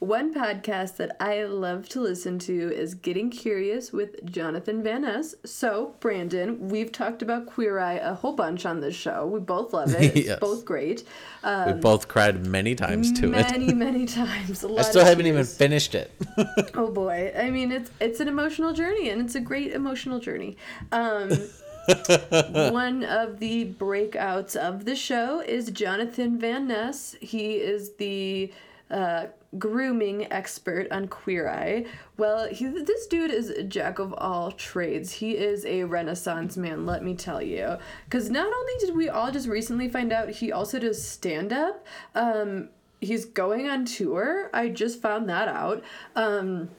[SPEAKER 2] One podcast that I love to listen to is Getting Curious with Jonathan Van Ness. So, Brandon, we've talked about Queer Eye a whole bunch on this show. We both love it. It's yes. both great.
[SPEAKER 1] Um, we both cried many times to
[SPEAKER 2] many,
[SPEAKER 1] it.
[SPEAKER 2] Many, many times.
[SPEAKER 1] I still haven't even finished it.
[SPEAKER 2] oh boy. I mean, it's it's an emotional journey and it's a great emotional journey. Um, one of the breakouts of the show is Jonathan Van Ness. He is the uh, grooming expert on Queer Eye. Well, he, this dude is a jack of all trades. He is a renaissance man, let me tell you. Because not only did we all just recently find out, he also does stand up. Um, he's going on tour. I just found that out. Um,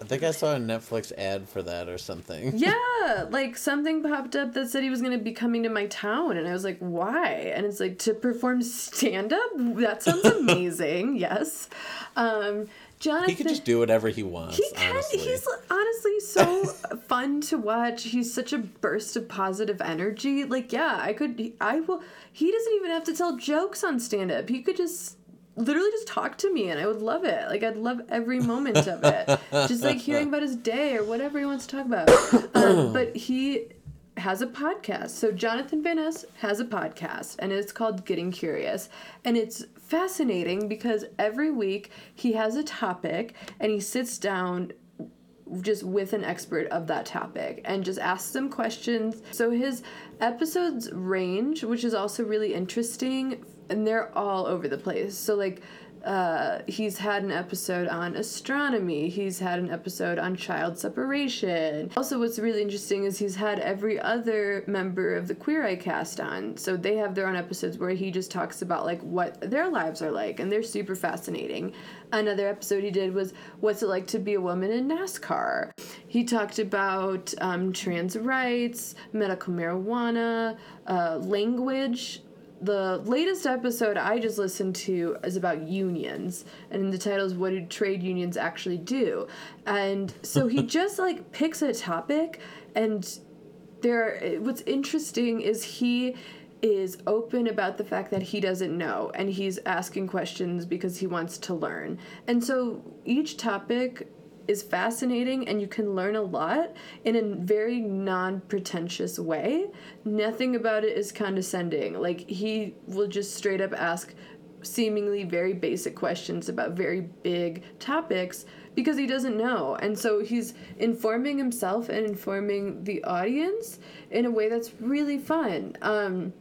[SPEAKER 1] I think I saw a Netflix ad for that or something.
[SPEAKER 2] Yeah, like something popped up that said he was going to be coming to my town, and I was like, why? And it's like to perform stand up. That sounds amazing. yes. Um, Jonathan
[SPEAKER 1] He can just do whatever he wants.
[SPEAKER 2] he can.
[SPEAKER 1] honestly.
[SPEAKER 2] He's honestly so fun to watch. He's such a burst of positive energy. Like, yeah, I could. I will. He doesn't even have to tell jokes on stand up. He could just literally just talk to me, and I would love it. Like, I'd love every moment of it. just like hearing about his day or whatever he wants to talk about. Um, but he has a podcast. So Jonathan Van Ness has a podcast and it's called Getting Curious. And it's fascinating because every week he has a topic and he sits down just with an expert of that topic and just asks them questions. So his episodes range, which is also really interesting, and they're all over the place. So like uh, he's had an episode on astronomy. He's had an episode on child separation. Also, what's really interesting is he's had every other member of the Queer Eye cast on. So they have their own episodes where he just talks about like what their lives are like, and they're super fascinating. Another episode he did was what's it like to be a woman in NASCAR. He talked about um, trans rights, medical marijuana, uh, language the latest episode I just listened to is about unions, and the title is "What Do Trade Unions Actually Do?" And so he just like picks a topic, and there. What's interesting is he is open about the fact that he doesn't know, and he's asking questions because he wants to learn. And so each topic is fascinating and you can learn a lot in a very non-pretentious way. Nothing about it is condescending. Like he will just straight up ask seemingly very basic questions about very big topics because he doesn't know. And so he's informing himself and informing the audience in a way that's really fun. Um,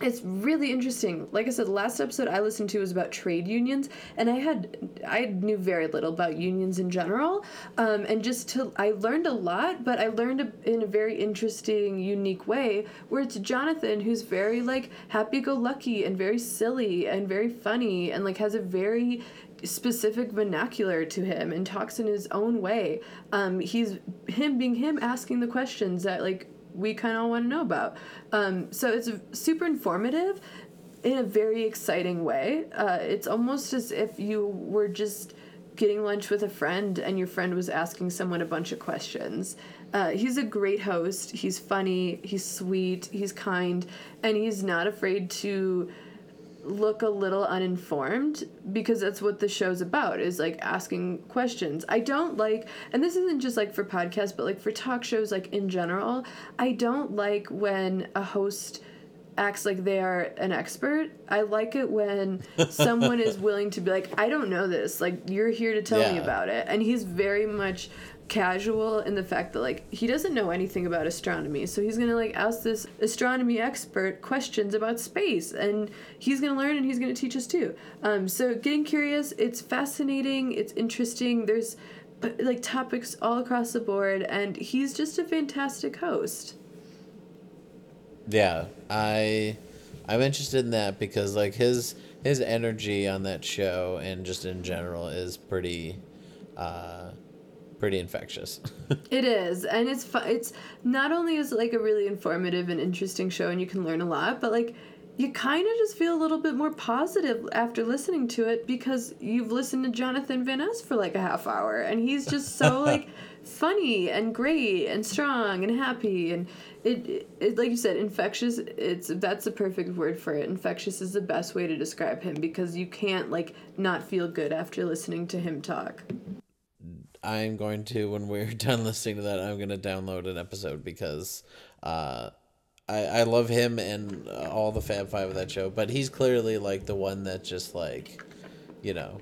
[SPEAKER 2] it's really interesting. Like I said, the last episode I listened to was about trade unions, and I had I knew very little about unions in general, um, and just to I learned a lot, but I learned a, in a very interesting, unique way. Where it's Jonathan who's very like happy-go-lucky and very silly and very funny and like has a very specific vernacular to him and talks in his own way. Um, he's him being him asking the questions that like we kind of want to know about. Um, so it's super informative in a very exciting way. Uh, it's almost as if you were just getting lunch with a friend and your friend was asking someone a bunch of questions. Uh, he's a great host. He's funny. He's sweet. He's kind, and he's not afraid to look a little uninformed because that's what the show's about is like asking questions. I don't like and this isn't just like for podcasts but like for talk shows like in general, I don't like when a host acts like they are an expert. I like it when someone is willing to be like, I don't know this. Like you're here to tell me about it. And he's very much casual in the fact that like he doesn't know anything about astronomy so he's gonna like ask this astronomy expert questions about space and he's gonna learn and he's gonna teach us too. Um, so getting curious it's fascinating it's interesting there's like topics all across the board and he's just a fantastic host.
[SPEAKER 1] Yeah, I I'm interested in that because like his his energy on that show and just in general is pretty uh pretty infectious.
[SPEAKER 2] It is, and it's fu- it's not only is it like a really informative and interesting show, and you can learn a lot, but like you kind of just feel a little bit more positive after listening to it because you've listened to Jonathan Van Ness for like a half hour, and he's just so like funny and great and strong and happy and it, it, it like you said infectious it's that's the perfect word for it infectious is the best way to describe him because you can't like not feel good after listening to him talk
[SPEAKER 1] I'm going to when we're done listening to that, I'm going to download an episode because uh I, I love him and uh, all the Fab Five of that show, but he's clearly like the one that just like, you know,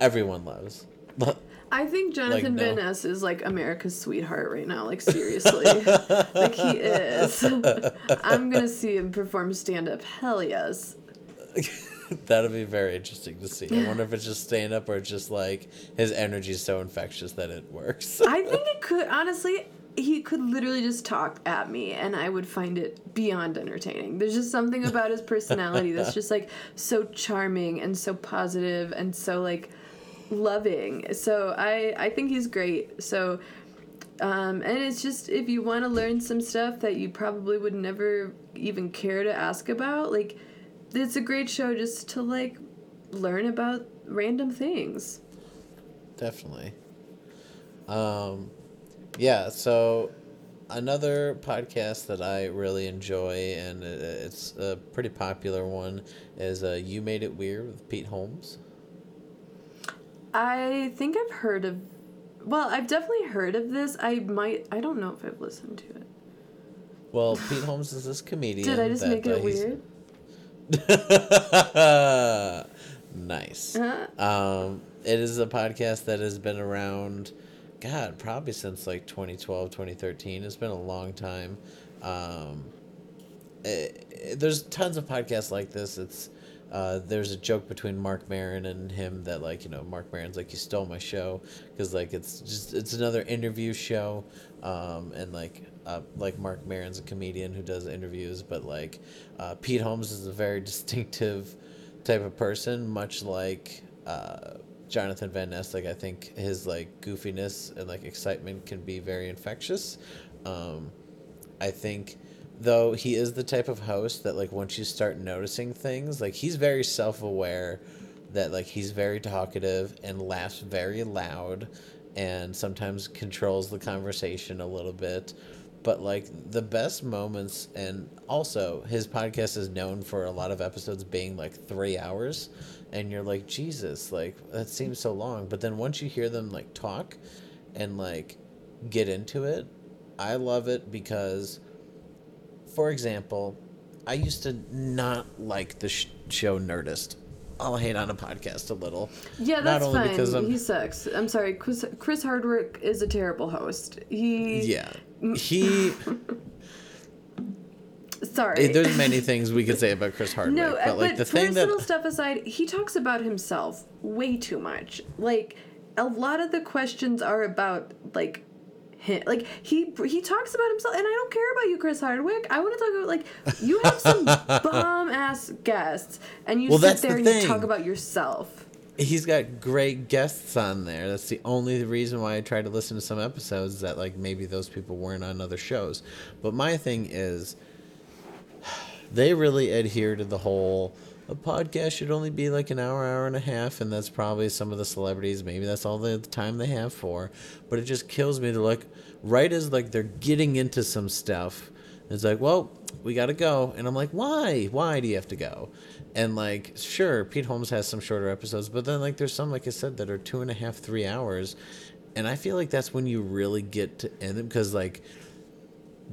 [SPEAKER 1] everyone loves.
[SPEAKER 2] I think Jonathan
[SPEAKER 1] no.
[SPEAKER 2] Van Ness is like America's sweetheart right now. Like seriously, like he is. I'm gonna see him perform stand up. Hell yes.
[SPEAKER 1] That'll be very interesting to see. I wonder if it's just stand up or just like his energy is so infectious that it works.
[SPEAKER 2] I think it could honestly. He could literally just talk at me, and I would find it beyond entertaining. There's just something about his personality that's just like so charming and so positive and so like loving. So I I think he's great. So um, and it's just if you want to learn some stuff that you probably would never even care to ask about, like it's a great show just to like learn about random things.
[SPEAKER 1] definitely. Um, yeah. So another podcast that I really enjoy, and it's a pretty popular one, is uh, "You Made It Weird" with Pete Holmes.
[SPEAKER 2] I think I've heard of. Well, I've definitely heard of this. I might. I don't know if I've listened to it.
[SPEAKER 1] Well, Pete Holmes is this comedian.
[SPEAKER 2] Did I just
[SPEAKER 1] that,
[SPEAKER 2] make
[SPEAKER 1] uh,
[SPEAKER 2] it
[SPEAKER 1] he's-
[SPEAKER 2] weird?
[SPEAKER 1] nice.
[SPEAKER 2] Uh-huh.
[SPEAKER 1] Um, it is a podcast that has been around, God, probably since like 2012, 2013. It's been a long time. Um, it, it- there's tons of podcasts like this. It's uh, there's a joke between Marc Maron and him that like you know Marc Maron's like you stole my show because like it's just it's another interview show, um, and like uh, like Marc Maron's a comedian who does interviews, but like uh, Pete Holmes is a very distinctive type of person, much like uh, Jonathan Van Ness. Like I think his like goofiness and like excitement can be very infectious. Um, I think though he is the type of host that like once you start noticing things, like he's very self-aware that like he's very talkative and laughs very loud and sometimes controls the conversation a little bit. But like the best moments and also his podcast is known for a lot of episodes being like 3 hours and you're like Jesus, like that seems so long, but then once you hear them like talk and like get into it, I love it because for example, I used to not like the sh- show Nerdist. I'll hate on a podcast a little.
[SPEAKER 2] Yeah,
[SPEAKER 1] Not
[SPEAKER 2] that's
[SPEAKER 1] only
[SPEAKER 2] fine.
[SPEAKER 1] because I'm-
[SPEAKER 2] He sucks. I'm sorry. Chris, Chris Hardwick is a terrible host. He.
[SPEAKER 1] Yeah. He
[SPEAKER 2] Sorry.
[SPEAKER 1] there's many things we could say about Chris Hardwick,
[SPEAKER 2] No, uh,
[SPEAKER 1] but like the thing
[SPEAKER 2] personal
[SPEAKER 1] that
[SPEAKER 2] stuff aside, he talks about himself way too much. Like a lot of the questions are about like him. Like he he talks about himself, and I don't care about you, Chris Hardwick. I want to talk about like you have some bomb ass guests, and you
[SPEAKER 1] Well,
[SPEAKER 2] sit
[SPEAKER 1] that's the
[SPEAKER 2] there and you talk about yourself.
[SPEAKER 1] he's got great guests on there. That's the only reason why I try to listen to some episodes that like maybe those people weren't on other shows. But my thing is they really adhere to the whole a podcast should only be like an hour, hour and a half, and that's probably some of the celebrities. Maybe that's all the time they have for. But it just kills me to look right as like they're getting into some stuff. It's like, well, we gotta go, and I'm like, why? Why do you have to go? And like, sure, Pete Holmes has some shorter episodes, but then like, there's some, like I said, that are two and a half, three hours, and I feel like that's when you really get to end them because like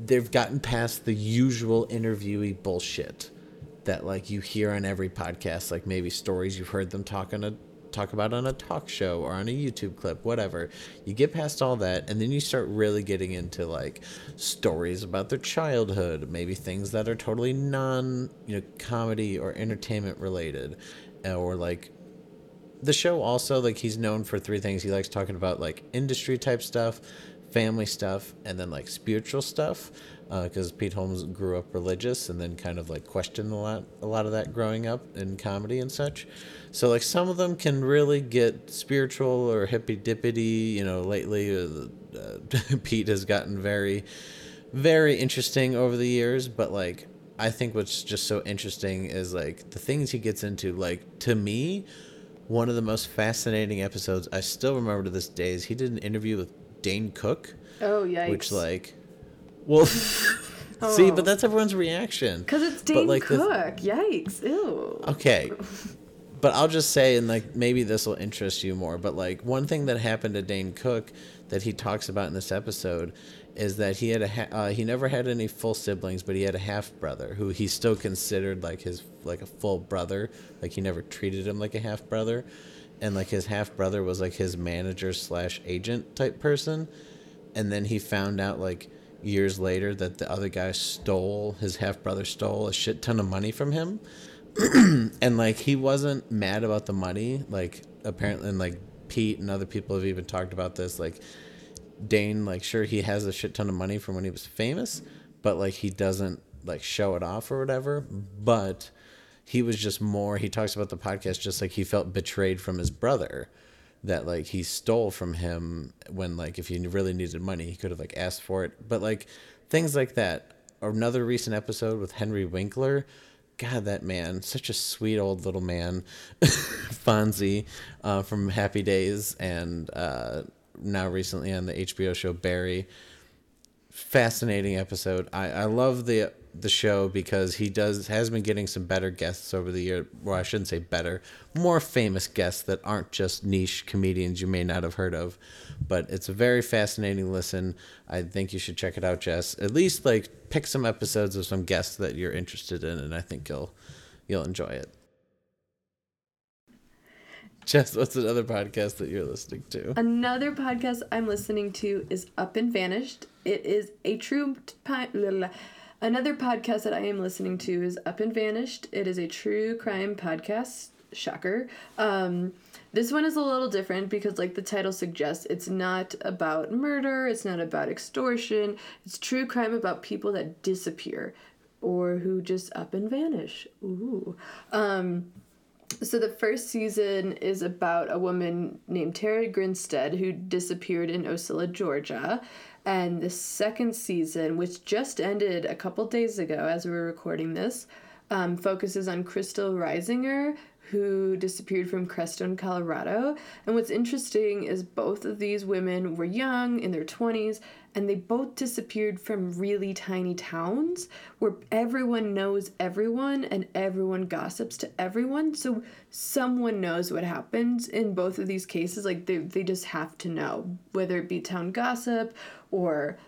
[SPEAKER 1] they've gotten past the usual interviewee bullshit that like you hear on every podcast like maybe stories you've heard them talk on a talk about on a talk show or on a YouTube clip whatever. You get past all that and then you start really getting into like stories about their childhood maybe things that are totally non you know comedy or entertainment related uh, or like the show also like he's known for three things. He likes talking about like industry type stuff family stuff and then like spiritual stuff because Pete Holmes grew up religious and then kind of like questioned a lot a lot of that growing up in comedy and such so like some of them can really get spiritual or hippy dippity you know lately uh, uh, Pete has gotten very very interesting over the years but like I think what's just so interesting is like the things he gets into like to me one of the most fascinating episodes I still remember to this day is he did an interview with Dane Cook,
[SPEAKER 2] Oh yikes!
[SPEAKER 1] which like, well, see, but that's everyone's reaction.
[SPEAKER 2] because it's Dane
[SPEAKER 1] like,
[SPEAKER 2] Cook. Yikes! Ew.
[SPEAKER 1] Okay. But I'll just say, and like maybe this will interest you more. But like one thing that happened to Dane Cook that he talks about in this episode is that he had a ha- uh, he never had any full siblings, but he had a half brother who he still considered like his like a full brother. Like he never treated him like a half brother, and like his half brother was like his manager slash agent type person, and then he found out like years later that the other guy stole his half brother stole a shit ton of money from him. And like he wasn't mad about the money. Like apparently and like pete and other people have even talked about this. Like dane like sure he has a shit ton of money from when he was famous but like he doesn't like show it off or whatever. But he was just more he talks about the podcast just like he felt betrayed from his brother that like he stole from him when like if he really needed money he could have like asked for it. But like things like that. Another recent episode with henry winkler. God, that man, such a sweet old little man, Fonzie uh, from Happy Days, and uh, now recently on the HBO show Barry. Fascinating episode. I, I love the the show because he does has been getting some better guests over the year. Well, I shouldn't say better, more famous guests that aren't just niche comedians you may not have heard of. But it's a very fascinating listen. I think you should check it out, Jess. At least like pick some episodes of some guests that you're interested in, and I think you'll you'll enjoy it. Jess, what's another podcast that you're listening to?
[SPEAKER 2] Another podcast I'm listening to is Up and Vanished. It is a true. Another podcast that I am listening to is Up and Vanished. It is a true crime podcast. Shocker. Um, this one is a little different because, like the title suggests, it's not about murder, it's not about extortion, it's true crime about people that disappear or who just up and vanish. Ooh. Um, so the first season is about a woman named Tara Grinstead who disappeared in Ocilla, Georgia. And the second season, which just ended a couple days ago as we were recording this, um, focuses on Kristal Reisinger, who disappeared from Crestone, Colorado. And what's interesting is both of these women were young, in their 20s, and they both disappeared from really tiny towns where everyone knows everyone and everyone gossips to everyone. So someone knows what happens in both of these cases. Like they, they just have to know, whether it be town gossip or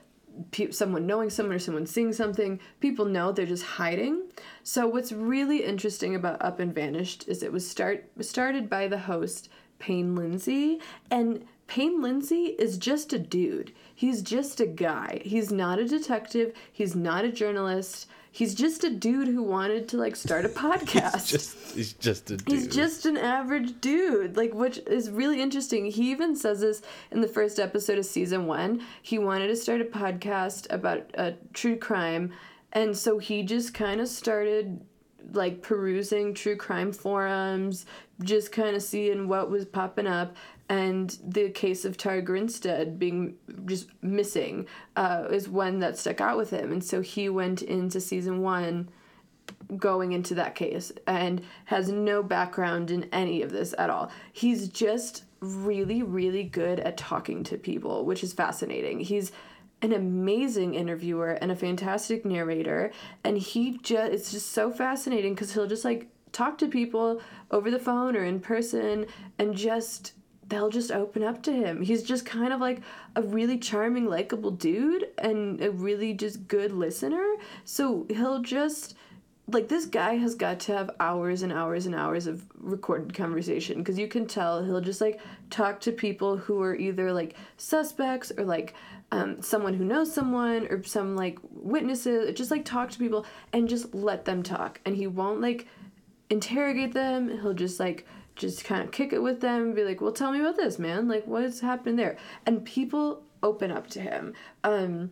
[SPEAKER 2] pe- someone knowing someone or someone seeing something. People know they're just hiding. So what's really interesting about Up and Vanished is it was start started by the host Payne Lindsay and Payne Lindsay is just a dude. He's just a guy. He's not a detective. He's not a journalist. He's just a dude who wanted to like start a podcast.
[SPEAKER 1] he's just he's just a dude.
[SPEAKER 2] He's just an average dude, like which is really interesting. He even says this in the first episode of season 1. He wanted to start a podcast about a true crime, and so he just kind of started like perusing true crime forums, just kind of seeing what was popping up. And the case of Tara Grinstead being just missing uh, is one that stuck out with him. And so he went into season one going into that case and has no background in any of this at all. He's just really, really good at talking to people, which is fascinating. He's an amazing interviewer and a fantastic narrator and he just it's just so fascinating because he'll just like talk to people over the phone or in person and just they'll just open up to him. He's just kind of like a really charming, likable dude and a really just good listener. So he'll just like this guy has got to have hours and hours and hours of recorded conversation because you can tell he'll just like talk to people who are either like suspects or like um, someone who knows someone or some like witnesses just like talk to people and just let them talk and he won't like interrogate them he'll just like just kind of kick it with them and be like well tell me about this man like what's happened there and people open up to him um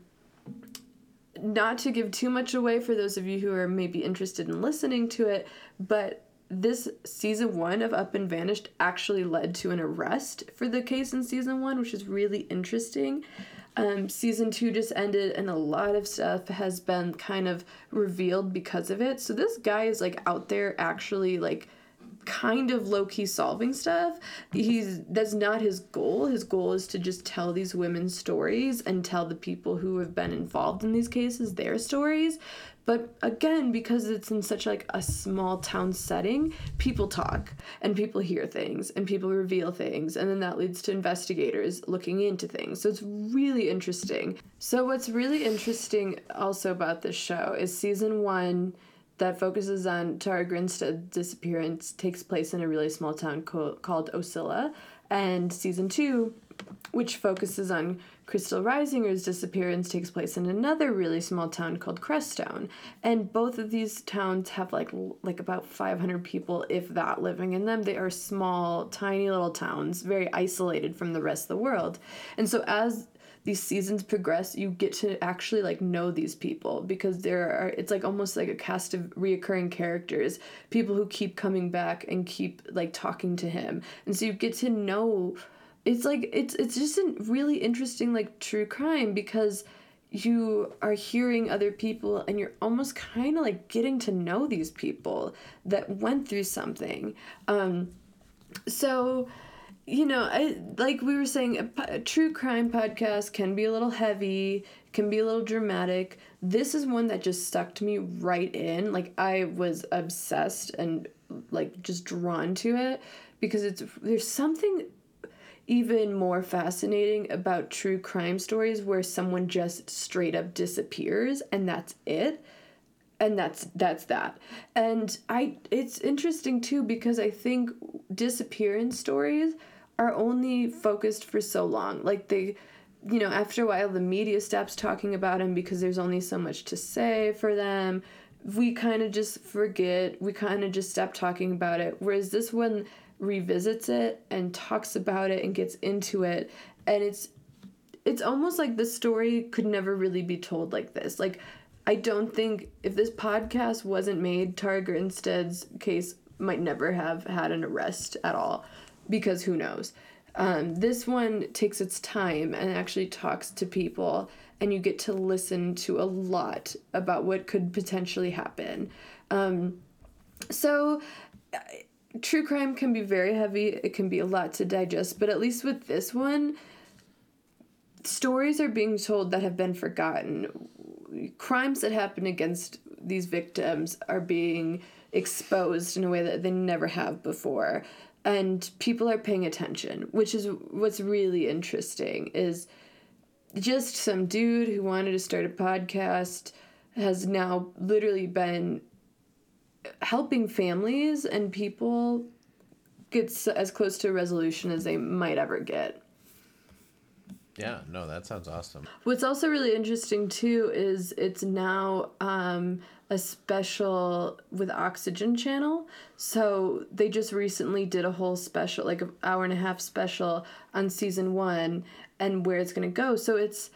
[SPEAKER 2] not to give too much away for those of you who are maybe interested in listening to it, but this season one of Up and Vanished actually led to an arrest for the case in season one, which is really interesting. Um, season two just ended, and a lot of stuff has been kind of revealed because of it. So this guy is like out there actually like kind of low key solving stuff. He's that's not his goal. His goal is to just tell these women's stories and tell the people who have been involved in these cases their stories. But again, because it's in such like a small town setting, people talk and people hear things and people reveal things and then that leads to investigators looking into things. So it's really interesting. So what's really interesting also about this show is season 1 that focuses on Tara Grinstead's disappearance takes place in a really small town co- called Ocilla, and season two, which focuses on Kristal Reisinger's disappearance, takes place in another really small town called Crestone, and both of these towns have like like about 500 people, if that, living in them. They are small, tiny little towns, very isolated from the rest of the world, and so as these seasons progress, you get to actually like know these people because there are it's like almost like a cast of reoccurring characters, people who keep coming back and keep like talking to him. And so you get to know it's like it's it's just a really interesting like true crime because you are hearing other people and you're almost kind of like getting to know these people that went through something um, so you know i like we were saying a, a true crime podcast can be a little heavy can be a little dramatic. This is one that just stuck to me right in. Like i was obsessed and like just drawn to it because it's there's something even more fascinating about true crime stories where someone just straight up disappears and that's it. And that's that's that. And i it's interesting too because i think disappearance stories are only focused for so long. Like they you know after a while the media stops talking about him because there's only so much to say for them. We kind of just forget. We kind of just stop talking about it. Whereas this one revisits it and talks about it and gets into it. And it's it's almost like the story could never really be told like this. Like i don't think if this podcast wasn't made Tara Grinstead's case might never have had an arrest at all because who knows um, this one takes its time and actually talks to people and you get to listen to a lot about what could potentially happen um, so true crime can be very heavy. It can be a lot to digest, but at least with this one, stories are being told that have been forgotten. Crimes that happen against these victims are being exposed in a way that they never have before. And people are paying attention, which is what's really interesting is just some dude who wanted to start a podcast has now literally been helping families and people get as close to a resolution as they might ever get.
[SPEAKER 1] Yeah, no, that sounds awesome.
[SPEAKER 2] What's also really interesting too is it's now um, a special with Oxygen Channel. So they just recently did a whole special, like an hour and a half special on season one and where it's going to go. So it's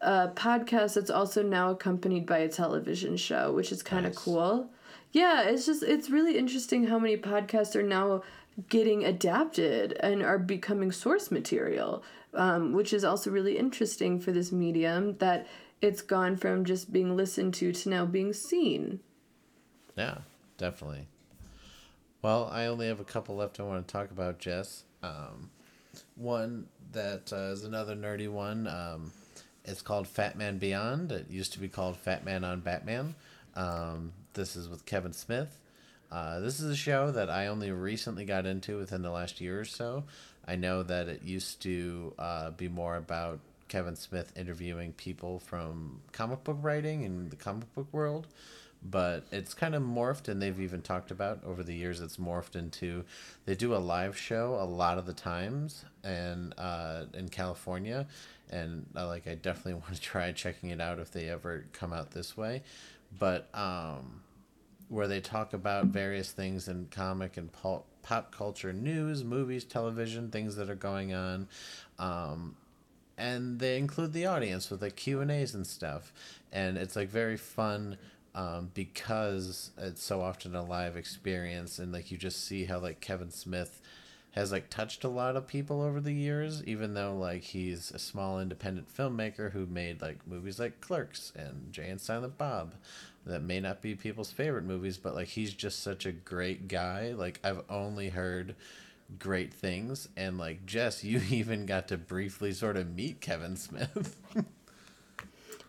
[SPEAKER 2] a podcast that's also now accompanied by a television show, which is kind of nice. cool yeah, it's just it's really interesting how many podcasts are now getting adapted and are becoming source material, um, which is also really interesting for this medium that it's gone from just being listened to to now being seen.
[SPEAKER 1] Yeah, definitely. Well, I only have a couple left I want to talk about, Jess. Um, one that uh, is another nerdy one. Um, it's called Fat Man Beyond. It used to be called Fat Man on Batman. Um, this is with Kevin Smith. Uh, this is a show that I only recently got into within the last year or so. I know that it used to uh, be more about Kevin Smith interviewing people from comic book writing and the comic book world, but it's kind of morphed, and they've even talked about over the years. It's morphed into they do a live show a lot of the times, and uh, in California, and uh, like I definitely want to try checking it out if they ever come out this way, but um where they talk about various things in comic and pop, pop culture news, movies, television, things that are going on. Um, and they include the audience with like Q and A's and stuff, and it's like very fun um, because it's so often a live experience, and like you just see how like Kevin Smith has like touched a lot of people over the years, even though like he's a small independent filmmaker who made like movies like Clerks and Jay and Silent Bob that may not be people's favorite movies, but like he's just such a great guy. Like I've only heard great things and like Jess, you even got to briefly sort of meet Kevin Smith.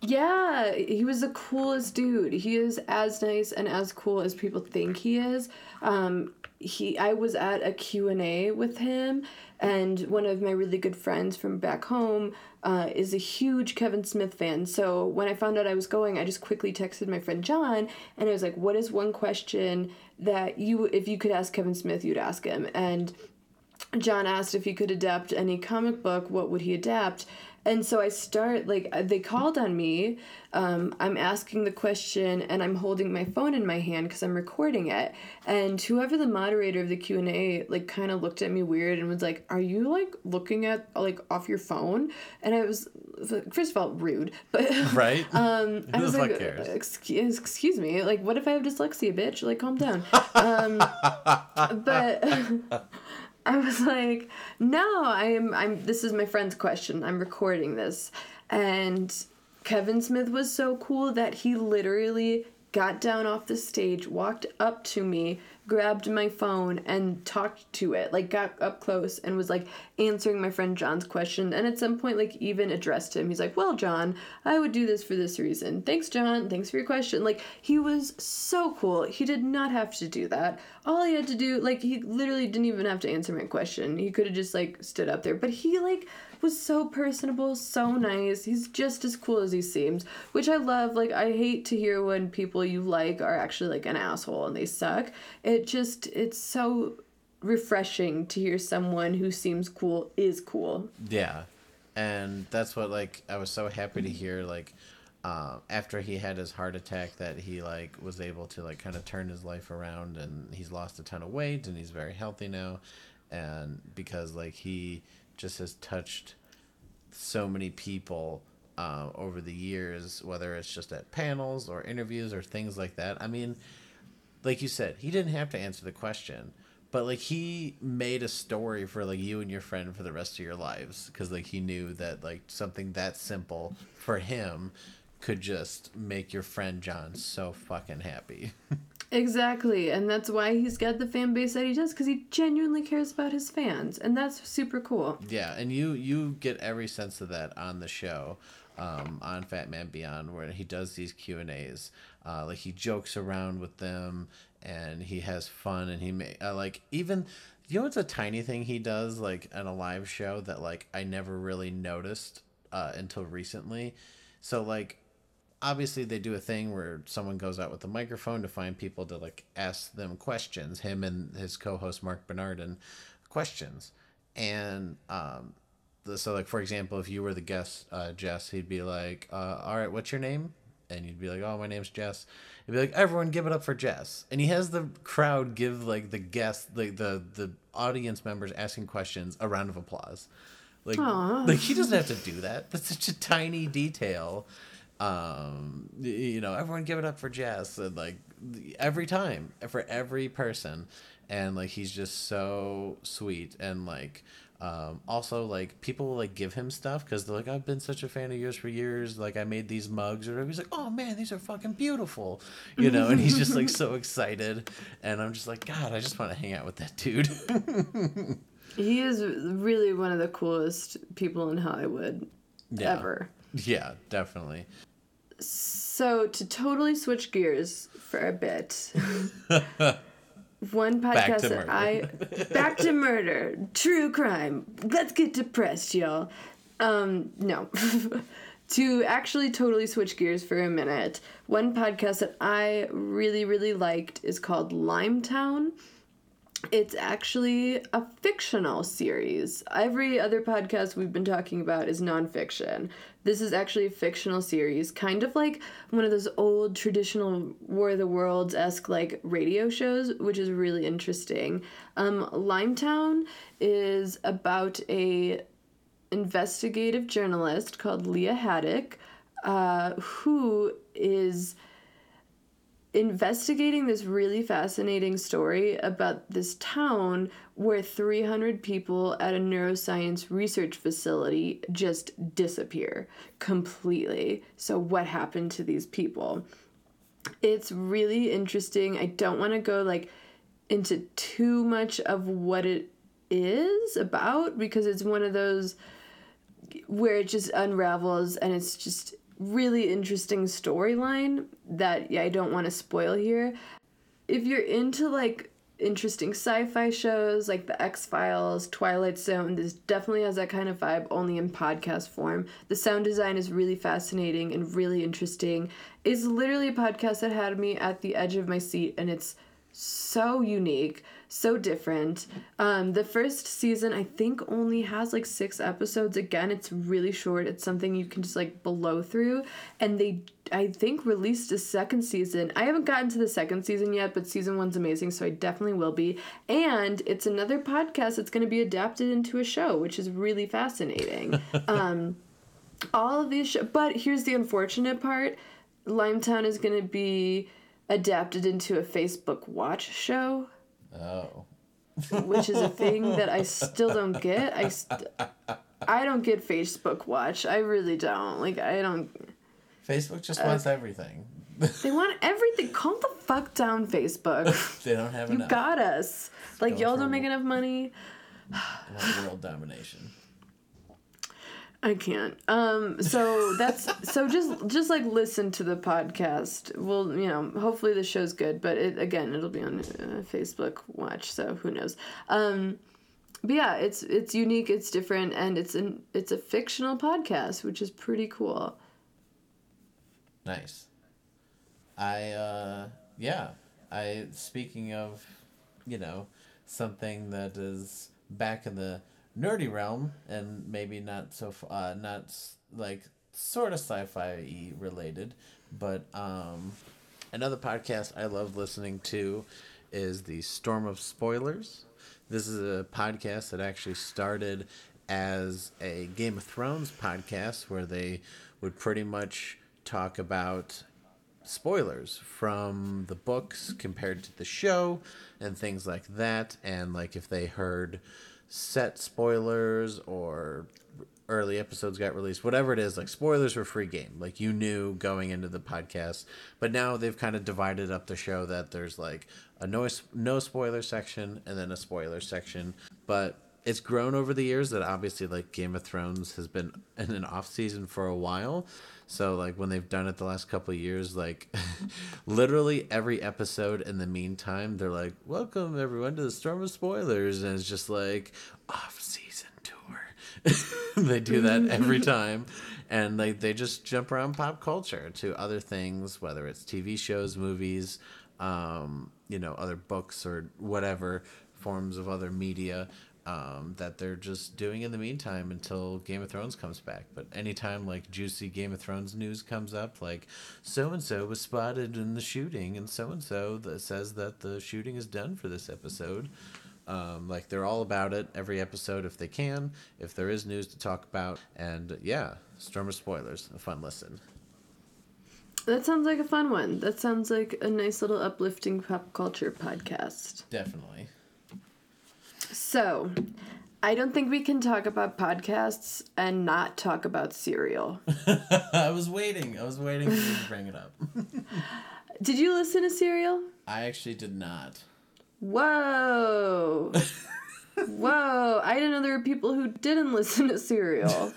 [SPEAKER 2] yeah, he was the coolest dude. He is as nice and as cool as people think he is. Um, he I was at a Q&A with him and one of my really good friends from back home uh, is a huge Kevin Smith fan. So when I found out I was going, I just quickly texted my friend John and I was like, "What is one question that you if you could ask Kevin Smith, you'd ask him?" And John asked if he could adapt any comic book, what would he adapt? And so i start like uh, they called on me um, i'm asking the question and i'm holding my phone in my hand because i'm recording it. And whoever the moderator of the q&a like kind of looked at me weird and was like are you like looking at like off your phone? And i was first of all rude but
[SPEAKER 1] right.
[SPEAKER 2] um i was like excuse, excuse me like what if i have dyslexia bitch? Like calm down. Um but I was like, no, I'm I'm this is my friend's question. I'm recording this. And Kevin Smith was so cool that he literally got down off the stage, walked up to me, grabbed my phone, and talked to it. Like, got up close and was like answering my friend John's question. And at some point, like, even addressed him. He's like, Well, John, I would do this for this reason. Thanks, John. Thanks for your question. Like, he was so cool. He did not have to do that. All he had to do, like, he literally didn't even have to answer my question. He could have just, like, stood up there. But he, like, was so personable, so nice. He's just as cool as he seems, which I love. Like I hate to hear when people you like are actually like an asshole and they suck. It just it's so refreshing to hear someone who seems cool is cool.
[SPEAKER 1] Yeah. And that's what like I was so happy to hear like uh, after he had his heart attack that he like was able to like kind of turn his life around and he's lost a ton of weight and he's very healthy now and because like he just has touched so many people uh, over the years, whether it's just at panels or interviews or things like that. I mean, like you said, he didn't have to answer the question, but like he made a story for like you and your friend for the rest of your lives because like he knew that like something that simple for him could just make your friend John so fucking happy.
[SPEAKER 2] Exactly, and that's why he's got the fan base that he does because he genuinely cares about his fans, and that's super cool.
[SPEAKER 1] Yeah, and you you get every sense of that on the show, um, on Fatman Beyond, where he does these Q and A's. Uh, like he jokes around with them, and he has fun, and he may uh, like even. You know, it's a tiny thing he does like on a live show that like I never really noticed uh, until recently. So like obviously they do a thing where someone goes out with a microphone to find people to like ask them questions him and his co-host Marc Bernardin questions. And um the, so like for example if you were the guest uh, jess he'd be like uh, all right what's your name? And you'd be like oh my name's jess. He'd be like everyone give it up for jess. And he has the crowd give like the guest like the the audience members asking questions a round of applause. Like Aww. like he doesn't have to do that. That's such a tiny detail um you know everyone give it up for jess and like every time for every person. And like he's just so sweet and like um, also like people like give him stuff because they're like i've been such a fan of yours for years. Like i made these mugs. Or he's like oh man these are fucking beautiful. You know and he's just like so excited. And i'm just like god i just want to hang out with that dude.
[SPEAKER 2] He is really one of the coolest people in hollywood yeah. ever.
[SPEAKER 1] Yeah definitely
[SPEAKER 2] so to totally switch gears for a bit. one podcast that I back to murder, true crime. Let's get depressed, y'all. Um, no. to actually totally switch gears for a minute, one podcast that I really, really liked is called Limetown. It's actually a fictional series. Every other podcast we've been talking about is nonfiction. This is actually a fictional series, kind of like one of those old traditional War of the Worlds esque like radio shows, which is really interesting. Um, Limetown is about a investigative journalist called Lia Haddock, uh, who is investigating this really fascinating story about this town where 300 people at a neuroscience research facility just disappear completely. So, what happened to these people? It's really interesting. I don't want to go like into too much of what it is about because it's one of those where it just unravels and it's just really interesting storyline that yeah, I don't want to spoil here. If you're into like interesting sci-fi shows like the X-Files, Twilight Zone, this definitely has that kind of vibe only in podcast form. The sound design is really fascinating and really interesting. It's literally a podcast that had me at the edge of my seat and it's so unique so different. Um, the first season, I think, only has like six episodes. Again, it's really short. It's something you can just like blow through. And they, I think, released a second season. I haven't gotten to the second season yet, but season one's amazing, so I definitely will be. And it's another podcast that's going to be adapted into a show, which is really fascinating. um, all of these, sh- but here's the unfortunate part Limetown is going to be adapted into a Facebook Watch show. Oh. which is a thing that I still don't get. I st- I don't get Facebook Watch. I really don't. Like I don't
[SPEAKER 1] Facebook just uh, wants everything.
[SPEAKER 2] They want everything. Calm the fuck down, Facebook.
[SPEAKER 1] they don't have
[SPEAKER 2] you
[SPEAKER 1] enough.
[SPEAKER 2] got us. Like
[SPEAKER 1] Going
[SPEAKER 2] y'all don't make enough money.
[SPEAKER 1] World domination.
[SPEAKER 2] I can't. Um. So that's so just just like listen to the podcast. Well, you know, hopefully the show's good, but it again it'll be on uh, Facebook Watch. So who knows? Um. But yeah, it's it's unique, it's different, and it's an it's a fictional podcast, which is pretty cool.
[SPEAKER 1] Nice. I uh yeah. I speaking of, you know, something that is back in the nerdy realm and maybe not so uh not like sort of sci-fi related, but um another podcast I love listening to is the Storm of Spoilers. This is a podcast that actually started as a Game of Thrones podcast where they would pretty much talk about spoilers from the books compared to the show and things like that and like if they heard set spoilers or early episodes got released whatever it is like spoilers were free game. Like you knew going into the podcast. But now they've kind of divided up the show that there's like a no, no spoiler section and then a spoiler section. But it's grown over the years that obviously like Game of Thrones has been in an off season for a while. So like when they've done it the last couple of years, like literally every episode in the meantime, they're like, Welcome everyone to the Storm of Spoilers and it's just like off season tour. they do that every time. And like they just jump around pop culture to other things, whether it's TV shows, movies, um, you know, other books or whatever forms of other media um, that they're just doing in the meantime until Game of Thrones comes back. But anytime like juicy Game of Thrones news comes up, like so and so was spotted in the shooting, and so and so that says that the shooting is done for this episode. Um, like they're all about it every episode if they can, if there is news to talk about, and yeah, Storm of Spoilers, a fun listen.
[SPEAKER 2] That sounds like a fun one. That sounds like a nice little uplifting pop culture podcast.
[SPEAKER 1] Definitely.
[SPEAKER 2] So, I don't think we can talk about podcasts and not talk about Serial.
[SPEAKER 1] I was waiting. I was waiting for you to bring it up.
[SPEAKER 2] Did you listen to Serial?
[SPEAKER 1] I actually did not.
[SPEAKER 2] Whoa. Whoa. I didn't know there were people who didn't listen to Serial.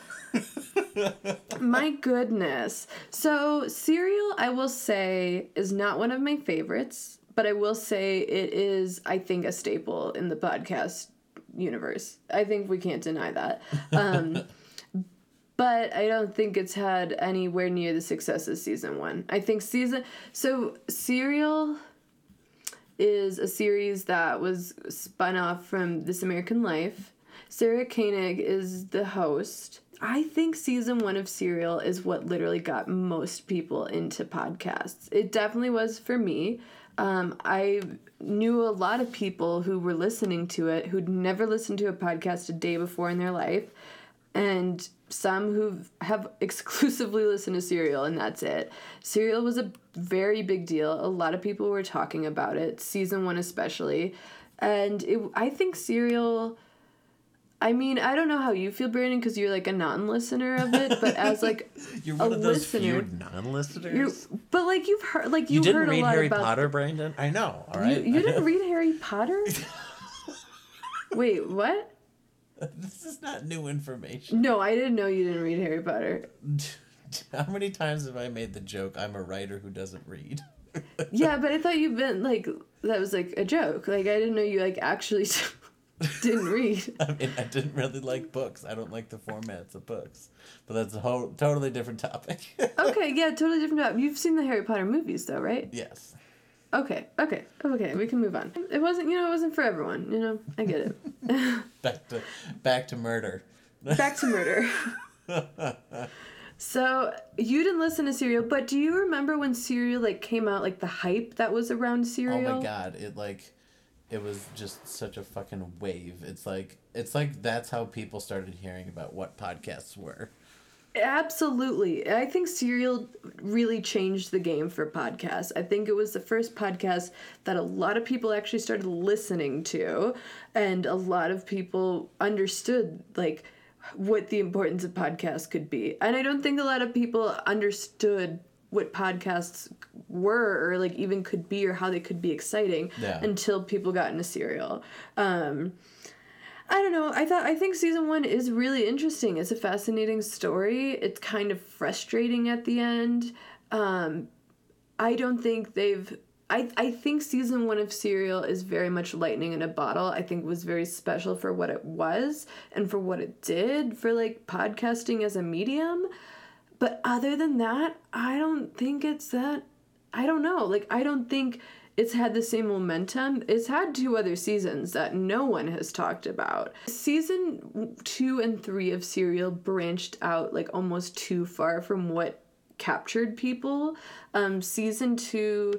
[SPEAKER 2] my goodness. So, Serial, I will say, is not one of my favorites, but I will say it is, I think, a staple in the podcast universe. I think we can't deny that. Um, but I don't think it's had anywhere near the success of season one. I think season so Serial is a series that was spun off from This American Life. Sarah Koenig is the host. I think season one of Serial is what literally got most people into podcasts. It definitely was for me. Um, I knew a lot of people who were listening to it who'd never listened to a podcast a day before in their life, and some who have exclusively listened to Serial, and that's it. Serial was a very big deal. A lot of people were talking about it, season one especially, and it, I think Serial. I mean, I don't know how you feel, Brandon, because you're like a non-listener of it. But as like
[SPEAKER 1] You're
[SPEAKER 2] a
[SPEAKER 1] one of those
[SPEAKER 2] listener,
[SPEAKER 1] few non-listeners.
[SPEAKER 2] you're, but like you've heard, like you,
[SPEAKER 1] You didn't
[SPEAKER 2] heard
[SPEAKER 1] read
[SPEAKER 2] a lot
[SPEAKER 1] Harry
[SPEAKER 2] about.
[SPEAKER 1] Potter, Brandon? I know. All right.
[SPEAKER 2] You, you didn't read Harry Potter? Wait, what?
[SPEAKER 1] this is not new information.
[SPEAKER 2] No, I didn't know you didn't read Harry Potter.
[SPEAKER 1] How many times have I made the joke? I'm a writer who doesn't read.
[SPEAKER 2] Yeah, but I thought you meant like that was like a joke. Like I didn't know you like actually didn't read.
[SPEAKER 1] I mean, I didn't really like books. I don't like the formats of books, but that's a whole totally different topic.
[SPEAKER 2] Okay, yeah, totally different. Job. You've seen the Harry Potter movies though, right?
[SPEAKER 1] yes.
[SPEAKER 2] Okay, okay, okay. We can move on. It wasn't, you know, it wasn't for everyone. You know, I get it.
[SPEAKER 1] Back to back to murder.
[SPEAKER 2] Back to murder. so you didn't listen to Serial, but do you remember when Serial like came out, like the hype that was around Serial.
[SPEAKER 1] Oh my god! It like, it was just such a fucking wave. It's like it's like that's how people started hearing about what podcasts were.
[SPEAKER 2] Absolutely. I think Serial really changed the game for podcasts. I think it was the first podcast that a lot of people actually started listening to, and a lot of people understood, like, what the importance of podcasts could be. And I don't think a lot of people understood what podcasts were or like even could be or how they could be exciting
[SPEAKER 1] Yeah.
[SPEAKER 2] until people got into serial. Um I don't know. I thought I think season 1 is really interesting. It's a fascinating story. It's kind of frustrating at the end. Um I don't think they've I, I think season one of Serial is very much lightning in a bottle. I think it was very special for what it was and for what it did for like podcasting as a medium. But other than that, I don't think it's that. I don't know. Like, I don't think it's had the same momentum. It's had two other seasons that no one has talked about. Season two and three of Serial branched out like almost too far from what captured people. Um, season two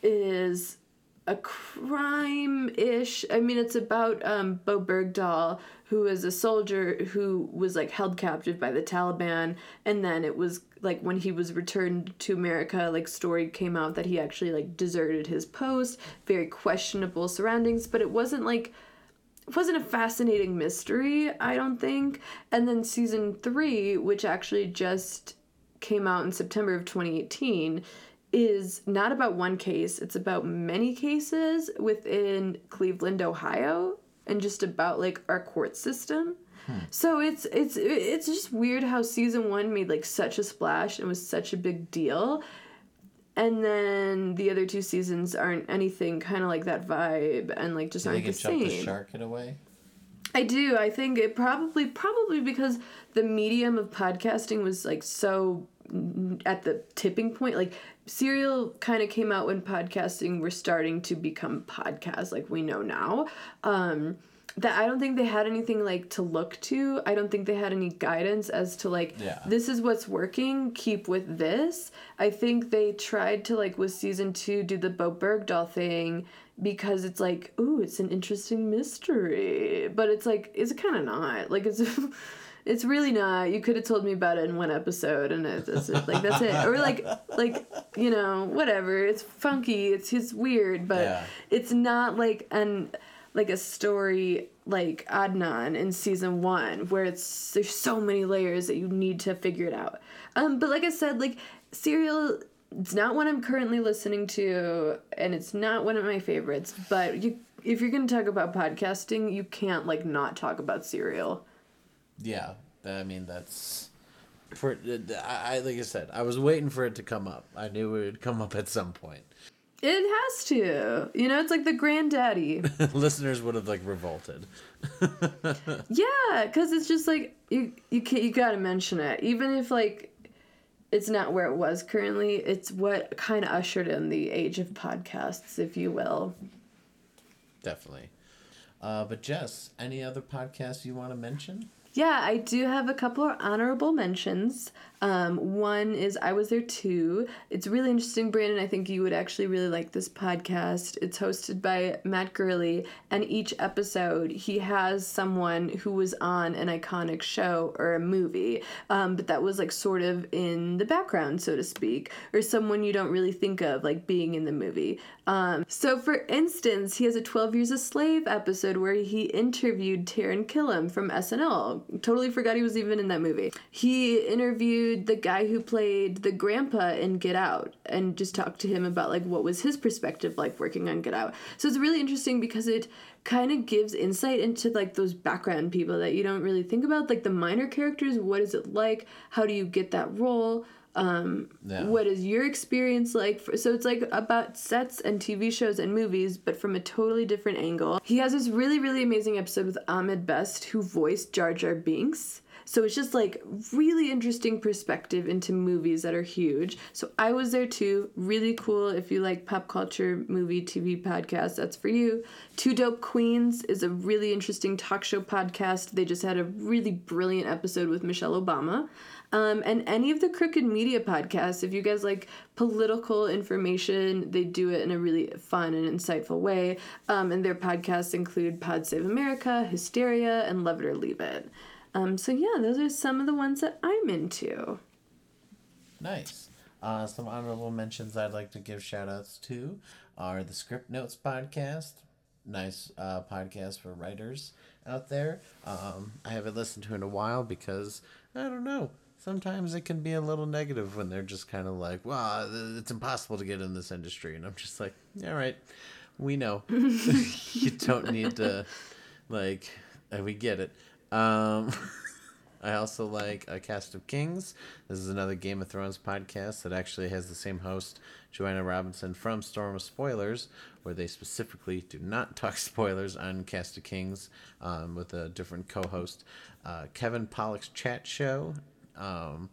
[SPEAKER 2] is a crime ish. I mean, it's about um, Bowe Bergdahl, who is a soldier who was like held captive by the Taliban, and then it was like when he was returned to America, like story came out that he actually like deserted his post. Very questionable surroundings, but it wasn't like it wasn't a fascinating mystery, I don't think. And then season three, which actually just came out in September of 2018, is not about one case, it's about many cases within Cleveland, Ohio, and just about like our court system. Hmm. So it's it's it's just weird how season 1 made like such a splash and was such a big deal. And then the other two seasons aren't anything kind of like that vibe and like just
[SPEAKER 1] you
[SPEAKER 2] aren't the
[SPEAKER 1] it jumped
[SPEAKER 2] same.
[SPEAKER 1] the shark in a way?
[SPEAKER 2] I do. I think it probably probably because the medium of podcasting was like so at the tipping point. Like Serial kind of came out when podcasting were starting to become podcasts like we know now. Um that I don't think they had anything like to look to. I don't think they had any guidance as to like
[SPEAKER 1] Yeah.
[SPEAKER 2] this is what's working, keep with this. I think they tried to like with season 2 do the Bowe Bergdahl thing because it's like, ooh, it's an interesting mystery. But it's like it's kind of not. Like it's it's really not. You could have told me about it in one episode and it's, that's it. Like that's it. Or like like, you know, whatever. It's funky, it's it's weird, but
[SPEAKER 1] Yeah.
[SPEAKER 2] it's not like an like a story like Adnan in season one where it's there's so many layers that you need to figure it out. Um, but like I said, like Serial, it's not what I'm currently listening to, and it's not one of my favorites. But you, if you're gonna talk about podcasting, you can't like not talk about Serial.
[SPEAKER 1] Yeah, I mean that's for I like I said, I was waiting for it to come up. I knew it would come up at some point.
[SPEAKER 2] It has to, you know, it's like the granddaddy.
[SPEAKER 1] Listeners would have like revolted.
[SPEAKER 2] Yeah, because it's just like you you can you gotta mention it, even if like it's not where it was currently. It's what kind of ushered in the age of podcasts, if you will.
[SPEAKER 1] Definitely. Uh, but Jess, any other podcasts you want to mention?
[SPEAKER 2] Yeah, I do have a couple of honorable mentions. Um, one is I Was There Too. It's really interesting, Brandon. I think you would actually really like this podcast. It's hosted by Matt Gourley, and each episode he has someone who was on an iconic show or a movie, um, but that was like sort of in the background, so to speak, or someone you don't really think of like being in the movie. Um, so, for instance, he has a 12 Years a Slave episode where he interviewed Taran Killam from SNL. Totally forgot he was even in that movie. He interviewed the guy who played the grandpa in Get Out and just talked to him about like what was his perspective like working on Get Out. So it's really interesting because it kind of gives insight into like those background people that you don't really think about, like the minor characters. What is it like? How do you get that role? Um,
[SPEAKER 1] Yeah.
[SPEAKER 2] What is your experience like? For, so it's like about sets and TV shows and movies, but from a totally different angle. He has this really, really amazing episode with Ahmed Best, who voiced Jar Jar Binks. So it's just like really interesting perspective into movies that are huge. So I was there too. Really cool. If you like pop culture, movie, TV podcast, that's for you. Two Dope Queens is a really interesting talk show podcast. They just had a really brilliant episode with Michelle Obama. Um, and any of the Crooked Media podcasts, if you guys like political information, they do it in a really fun and insightful way. Um, and their podcasts include Pod Save America, Hysteria, and Love It or Leave It. Um, so yeah, those are some of the ones that I'm into.
[SPEAKER 1] Nice. Uh, some honorable mentions I'd like to give shout outs to are the Scriptnotes podcast. Nice uh, podcast for writers out there. Um, I haven't listened to in a while because I don't know. Sometimes it can be a little negative when they're just kind of like, "Well, it's impossible to get in this industry," and I'm just like, "All right, we know. you don't need to, like, we get it." Um, I also like A Cast of Kings. This is another Game of Thrones podcast that actually has the same host, Joanna Robinson from Storm of Spoilers, where they specifically do not talk spoilers on Cast of Kings um, with a different co host. Uh, Kevin Pollak's Chat Show. Um,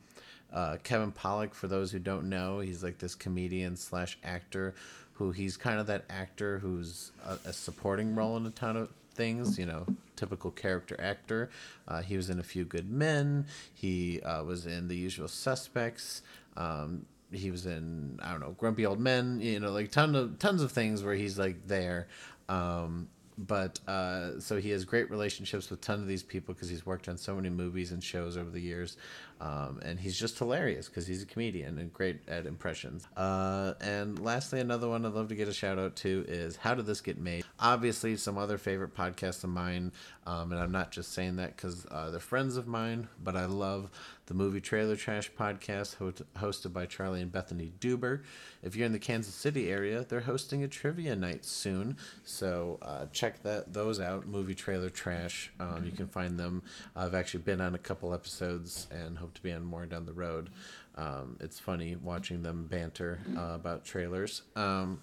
[SPEAKER 1] uh, Kevin Pollock, for those who don't know, he's like this comedian slash actor who he's kind of that actor who's a, a supporting role in a ton of things, you know, typical character actor. Uh, he was in A Few Good Men. He uh, was in The Usual Suspects. Um, he was in I don't know Grumpy Old Men. You know, like ton of tons of things where he's like there. Um, but uh, so he has great relationships with tons of these people because he's worked on so many movies and shows over the years, um, and he's just hilarious because he's a comedian and great at impressions. Uh, and lastly, another one I'd love to get a shout out to is How Did This Get Made? Obviously, some other favorite podcasts of mine, um, and I'm not just saying that because uh, they're friends of mine, but I love the Movie Trailer Trash podcast ho- hosted by Charlie and Bethany Duber. If you're in the Kansas City area, they're hosting a trivia night soon, so uh, check that those out. Movie Trailer Trash. Um, you can find them. I've actually been on a couple episodes and hope to be on more down the road. Um, it's funny watching them banter uh, about trailers. Um,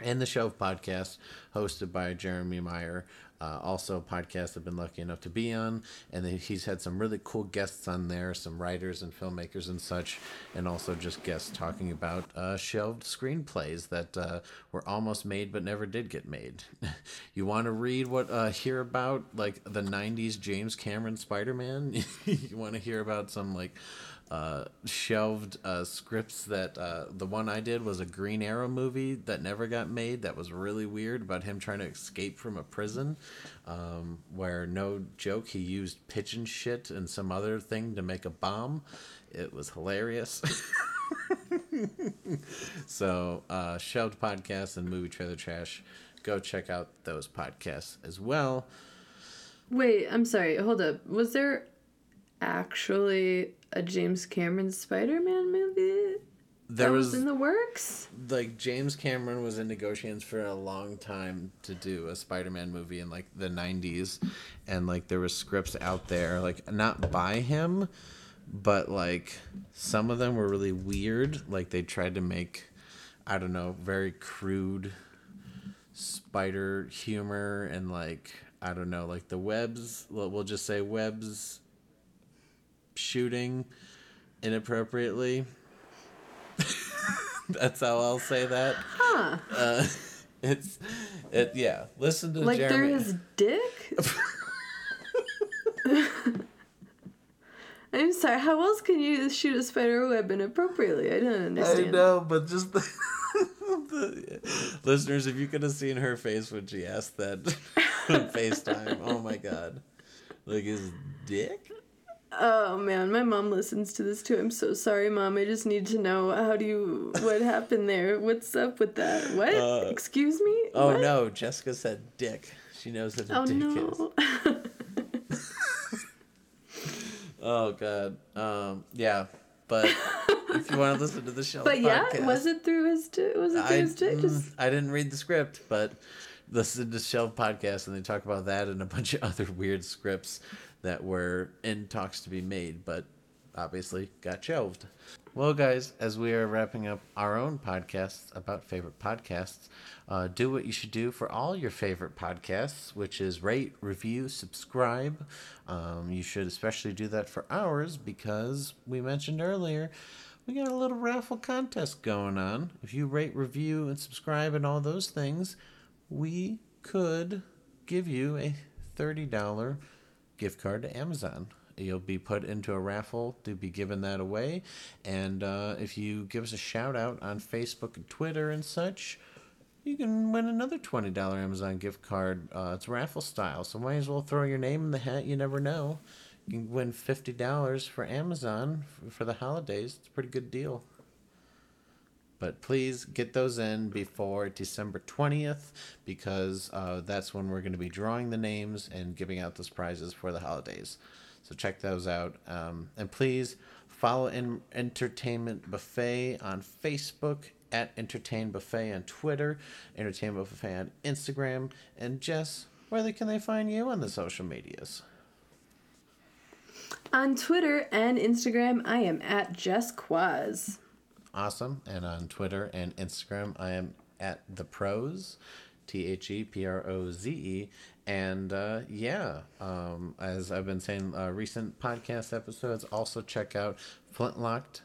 [SPEAKER 1] and the Shelf podcast, hosted by Jeremy Meyer. Uh, also, a podcast I've been lucky enough to be on, and he's had some really cool guests on there, some writers and filmmakers and such, and also just guests talking about uh, shelved screenplays that uh, were almost made but never did get made. you want to read what uh, hear about like the '90s James Cameron Spider-Man? you want to hear about some like uh, shelved uh, scripts that uh, the one I did was a Green Arrow movie that never got made. That was really weird about him trying to escape from a prison, um, where no joke he used pigeon shit and some other thing to make a bomb. It was hilarious. so, uh, shelved podcasts and movie trailer trash. Go check out those podcasts as well.
[SPEAKER 2] Wait, I'm sorry. Hold up. Was there actually a James Cameron Spider-Man movie
[SPEAKER 1] There
[SPEAKER 2] that
[SPEAKER 1] was,
[SPEAKER 2] was in the works?
[SPEAKER 1] like James Cameron was in negotiations for a long time to do a Spider-Man movie in like the 90s and like there were scripts out there like not by him but like some of them were really weird like they tried to make I don't know very crude spider humor and like I don't know like the webs we'll just say webs shooting inappropriately that's how I'll say that
[SPEAKER 2] Huh.
[SPEAKER 1] uh, it's it yeah. Listen to
[SPEAKER 2] Like
[SPEAKER 1] Jeremy.
[SPEAKER 2] through his dick? I'm sorry, how else can you shoot a spider web inappropriately? I don't understand.
[SPEAKER 1] I know, but just the, the listeners, if you could have seen her face when she asked that on FaceTime, oh my god, like his dick.
[SPEAKER 2] Oh man, my mom listens to this too. I'm so sorry, mom. I just need to know how do you what happened there? What's up with that? What?
[SPEAKER 1] Uh,
[SPEAKER 2] Excuse me?
[SPEAKER 1] Oh
[SPEAKER 2] What?
[SPEAKER 1] no, Jessica said dick. She knows what a
[SPEAKER 2] Oh
[SPEAKER 1] dick is.
[SPEAKER 2] no.
[SPEAKER 1] Oh god. Um. Yeah. But if you want to listen to the show, podcast.
[SPEAKER 2] but yeah,
[SPEAKER 1] podcast,
[SPEAKER 2] was it through his dick? Was it through
[SPEAKER 1] I,
[SPEAKER 2] his dick? Just
[SPEAKER 1] I didn't read the script, but listen to Shelf podcast and they talk about that and a bunch of other weird scripts that were in talks to be made, but obviously got shelved. Well, guys, as we are wrapping up our own podcasts about favorite podcasts, uh, do what you should do for all your favorite podcasts, which is rate, review, subscribe. Um, you should especially do that for ours because we mentioned earlier we got a little raffle contest going on. If you rate, review, and subscribe and all those things, we could give you a $30 gift card to Amazon. You'll be put into a raffle to be given that away. And uh, if you give us a shout out on Facebook and Twitter and such, you can win another $20 Amazon gift card. Uh, it's raffle style, so might as well throw your name in the hat. You never know. You can win $50 for Amazon for the holidays. It's a pretty good deal. But please get those in before December 20th because uh, that's when we're going to be drawing the names and giving out those prizes for the holidays. So check those out. Um, and please follow in Entertainment Buffet on Facebook, at Entertain Buffet on Twitter, Entertainment Buffet on Instagram. And Jess, where can they find you on the social medias?
[SPEAKER 2] On Twitter and Instagram, I am at Jess Quaz.
[SPEAKER 1] Awesome. And on Twitter and Instagram, I am at the pros, T H E P R O Z E. And uh, yeah, um, as I've been saying, uh, recent podcast episodes, also check out Flintlocked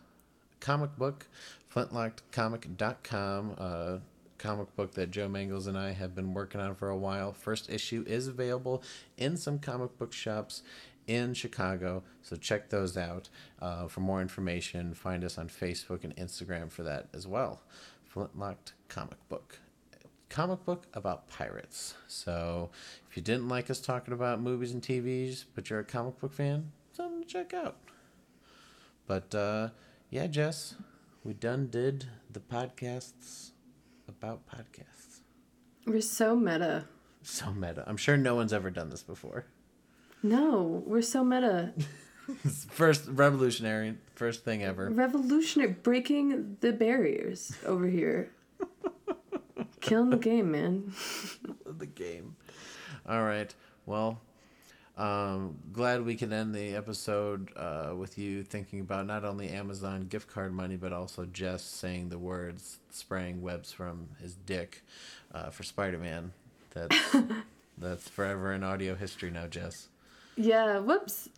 [SPEAKER 1] Comic Book, flintlockedcomic.com. Uh, comic book that Joe Mangles and I have been working on for a while. First issue is available in some comic book shops in Chicago. So check those out. Uh, for more information, find us on Facebook and Instagram for that as well. Flintlocked Comic Book. Comic book about pirates. So if you didn't like us talking about movies and TVs, but you're a comic book fan, something to check out. But uh, yeah, Jess, we done did the podcasts about podcasts.
[SPEAKER 2] We're so meta.
[SPEAKER 1] So meta. I'm sure no one's ever done this before.
[SPEAKER 2] No, we're so meta.
[SPEAKER 1] first revolutionary, first thing ever.
[SPEAKER 2] Revolutionary, breaking the barriers over here. Killing the game, man.
[SPEAKER 1] the game. All right. Well, um, glad we can end the episode uh, with you thinking about not only Amazon gift card money, but also Jess saying the words, spraying webs from his dick uh, for Spider Man. That's, that's forever in audio history now, Jess.
[SPEAKER 2] Yeah, whoops.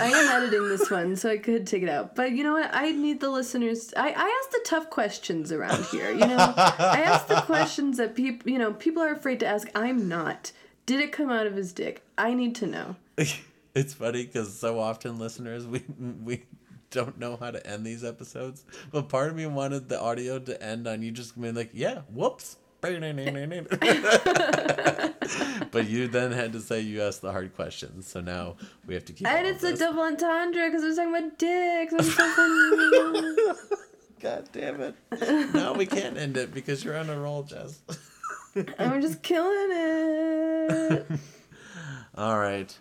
[SPEAKER 2] I am editing this one, so I could take it out. But you know what? I need the listeners. I, I ask the tough questions around here. You know, I ask the questions that people, you know, people are afraid to ask. I'm not. Did it come out of his dick? I need to know.
[SPEAKER 1] it's funny because so often listeners we we don't know how to end these episodes, but part of me wanted the audio to end on you just being like, "Yeah, whoops." But you then had to say you asked the hard questions, so now we have to keep.
[SPEAKER 2] And it's a double entendre because we're talking about dicks. I'm so funny.
[SPEAKER 1] God damn it! Now we can't end it because you're on a roll, Jess.
[SPEAKER 2] I'm just killing it.
[SPEAKER 1] All right.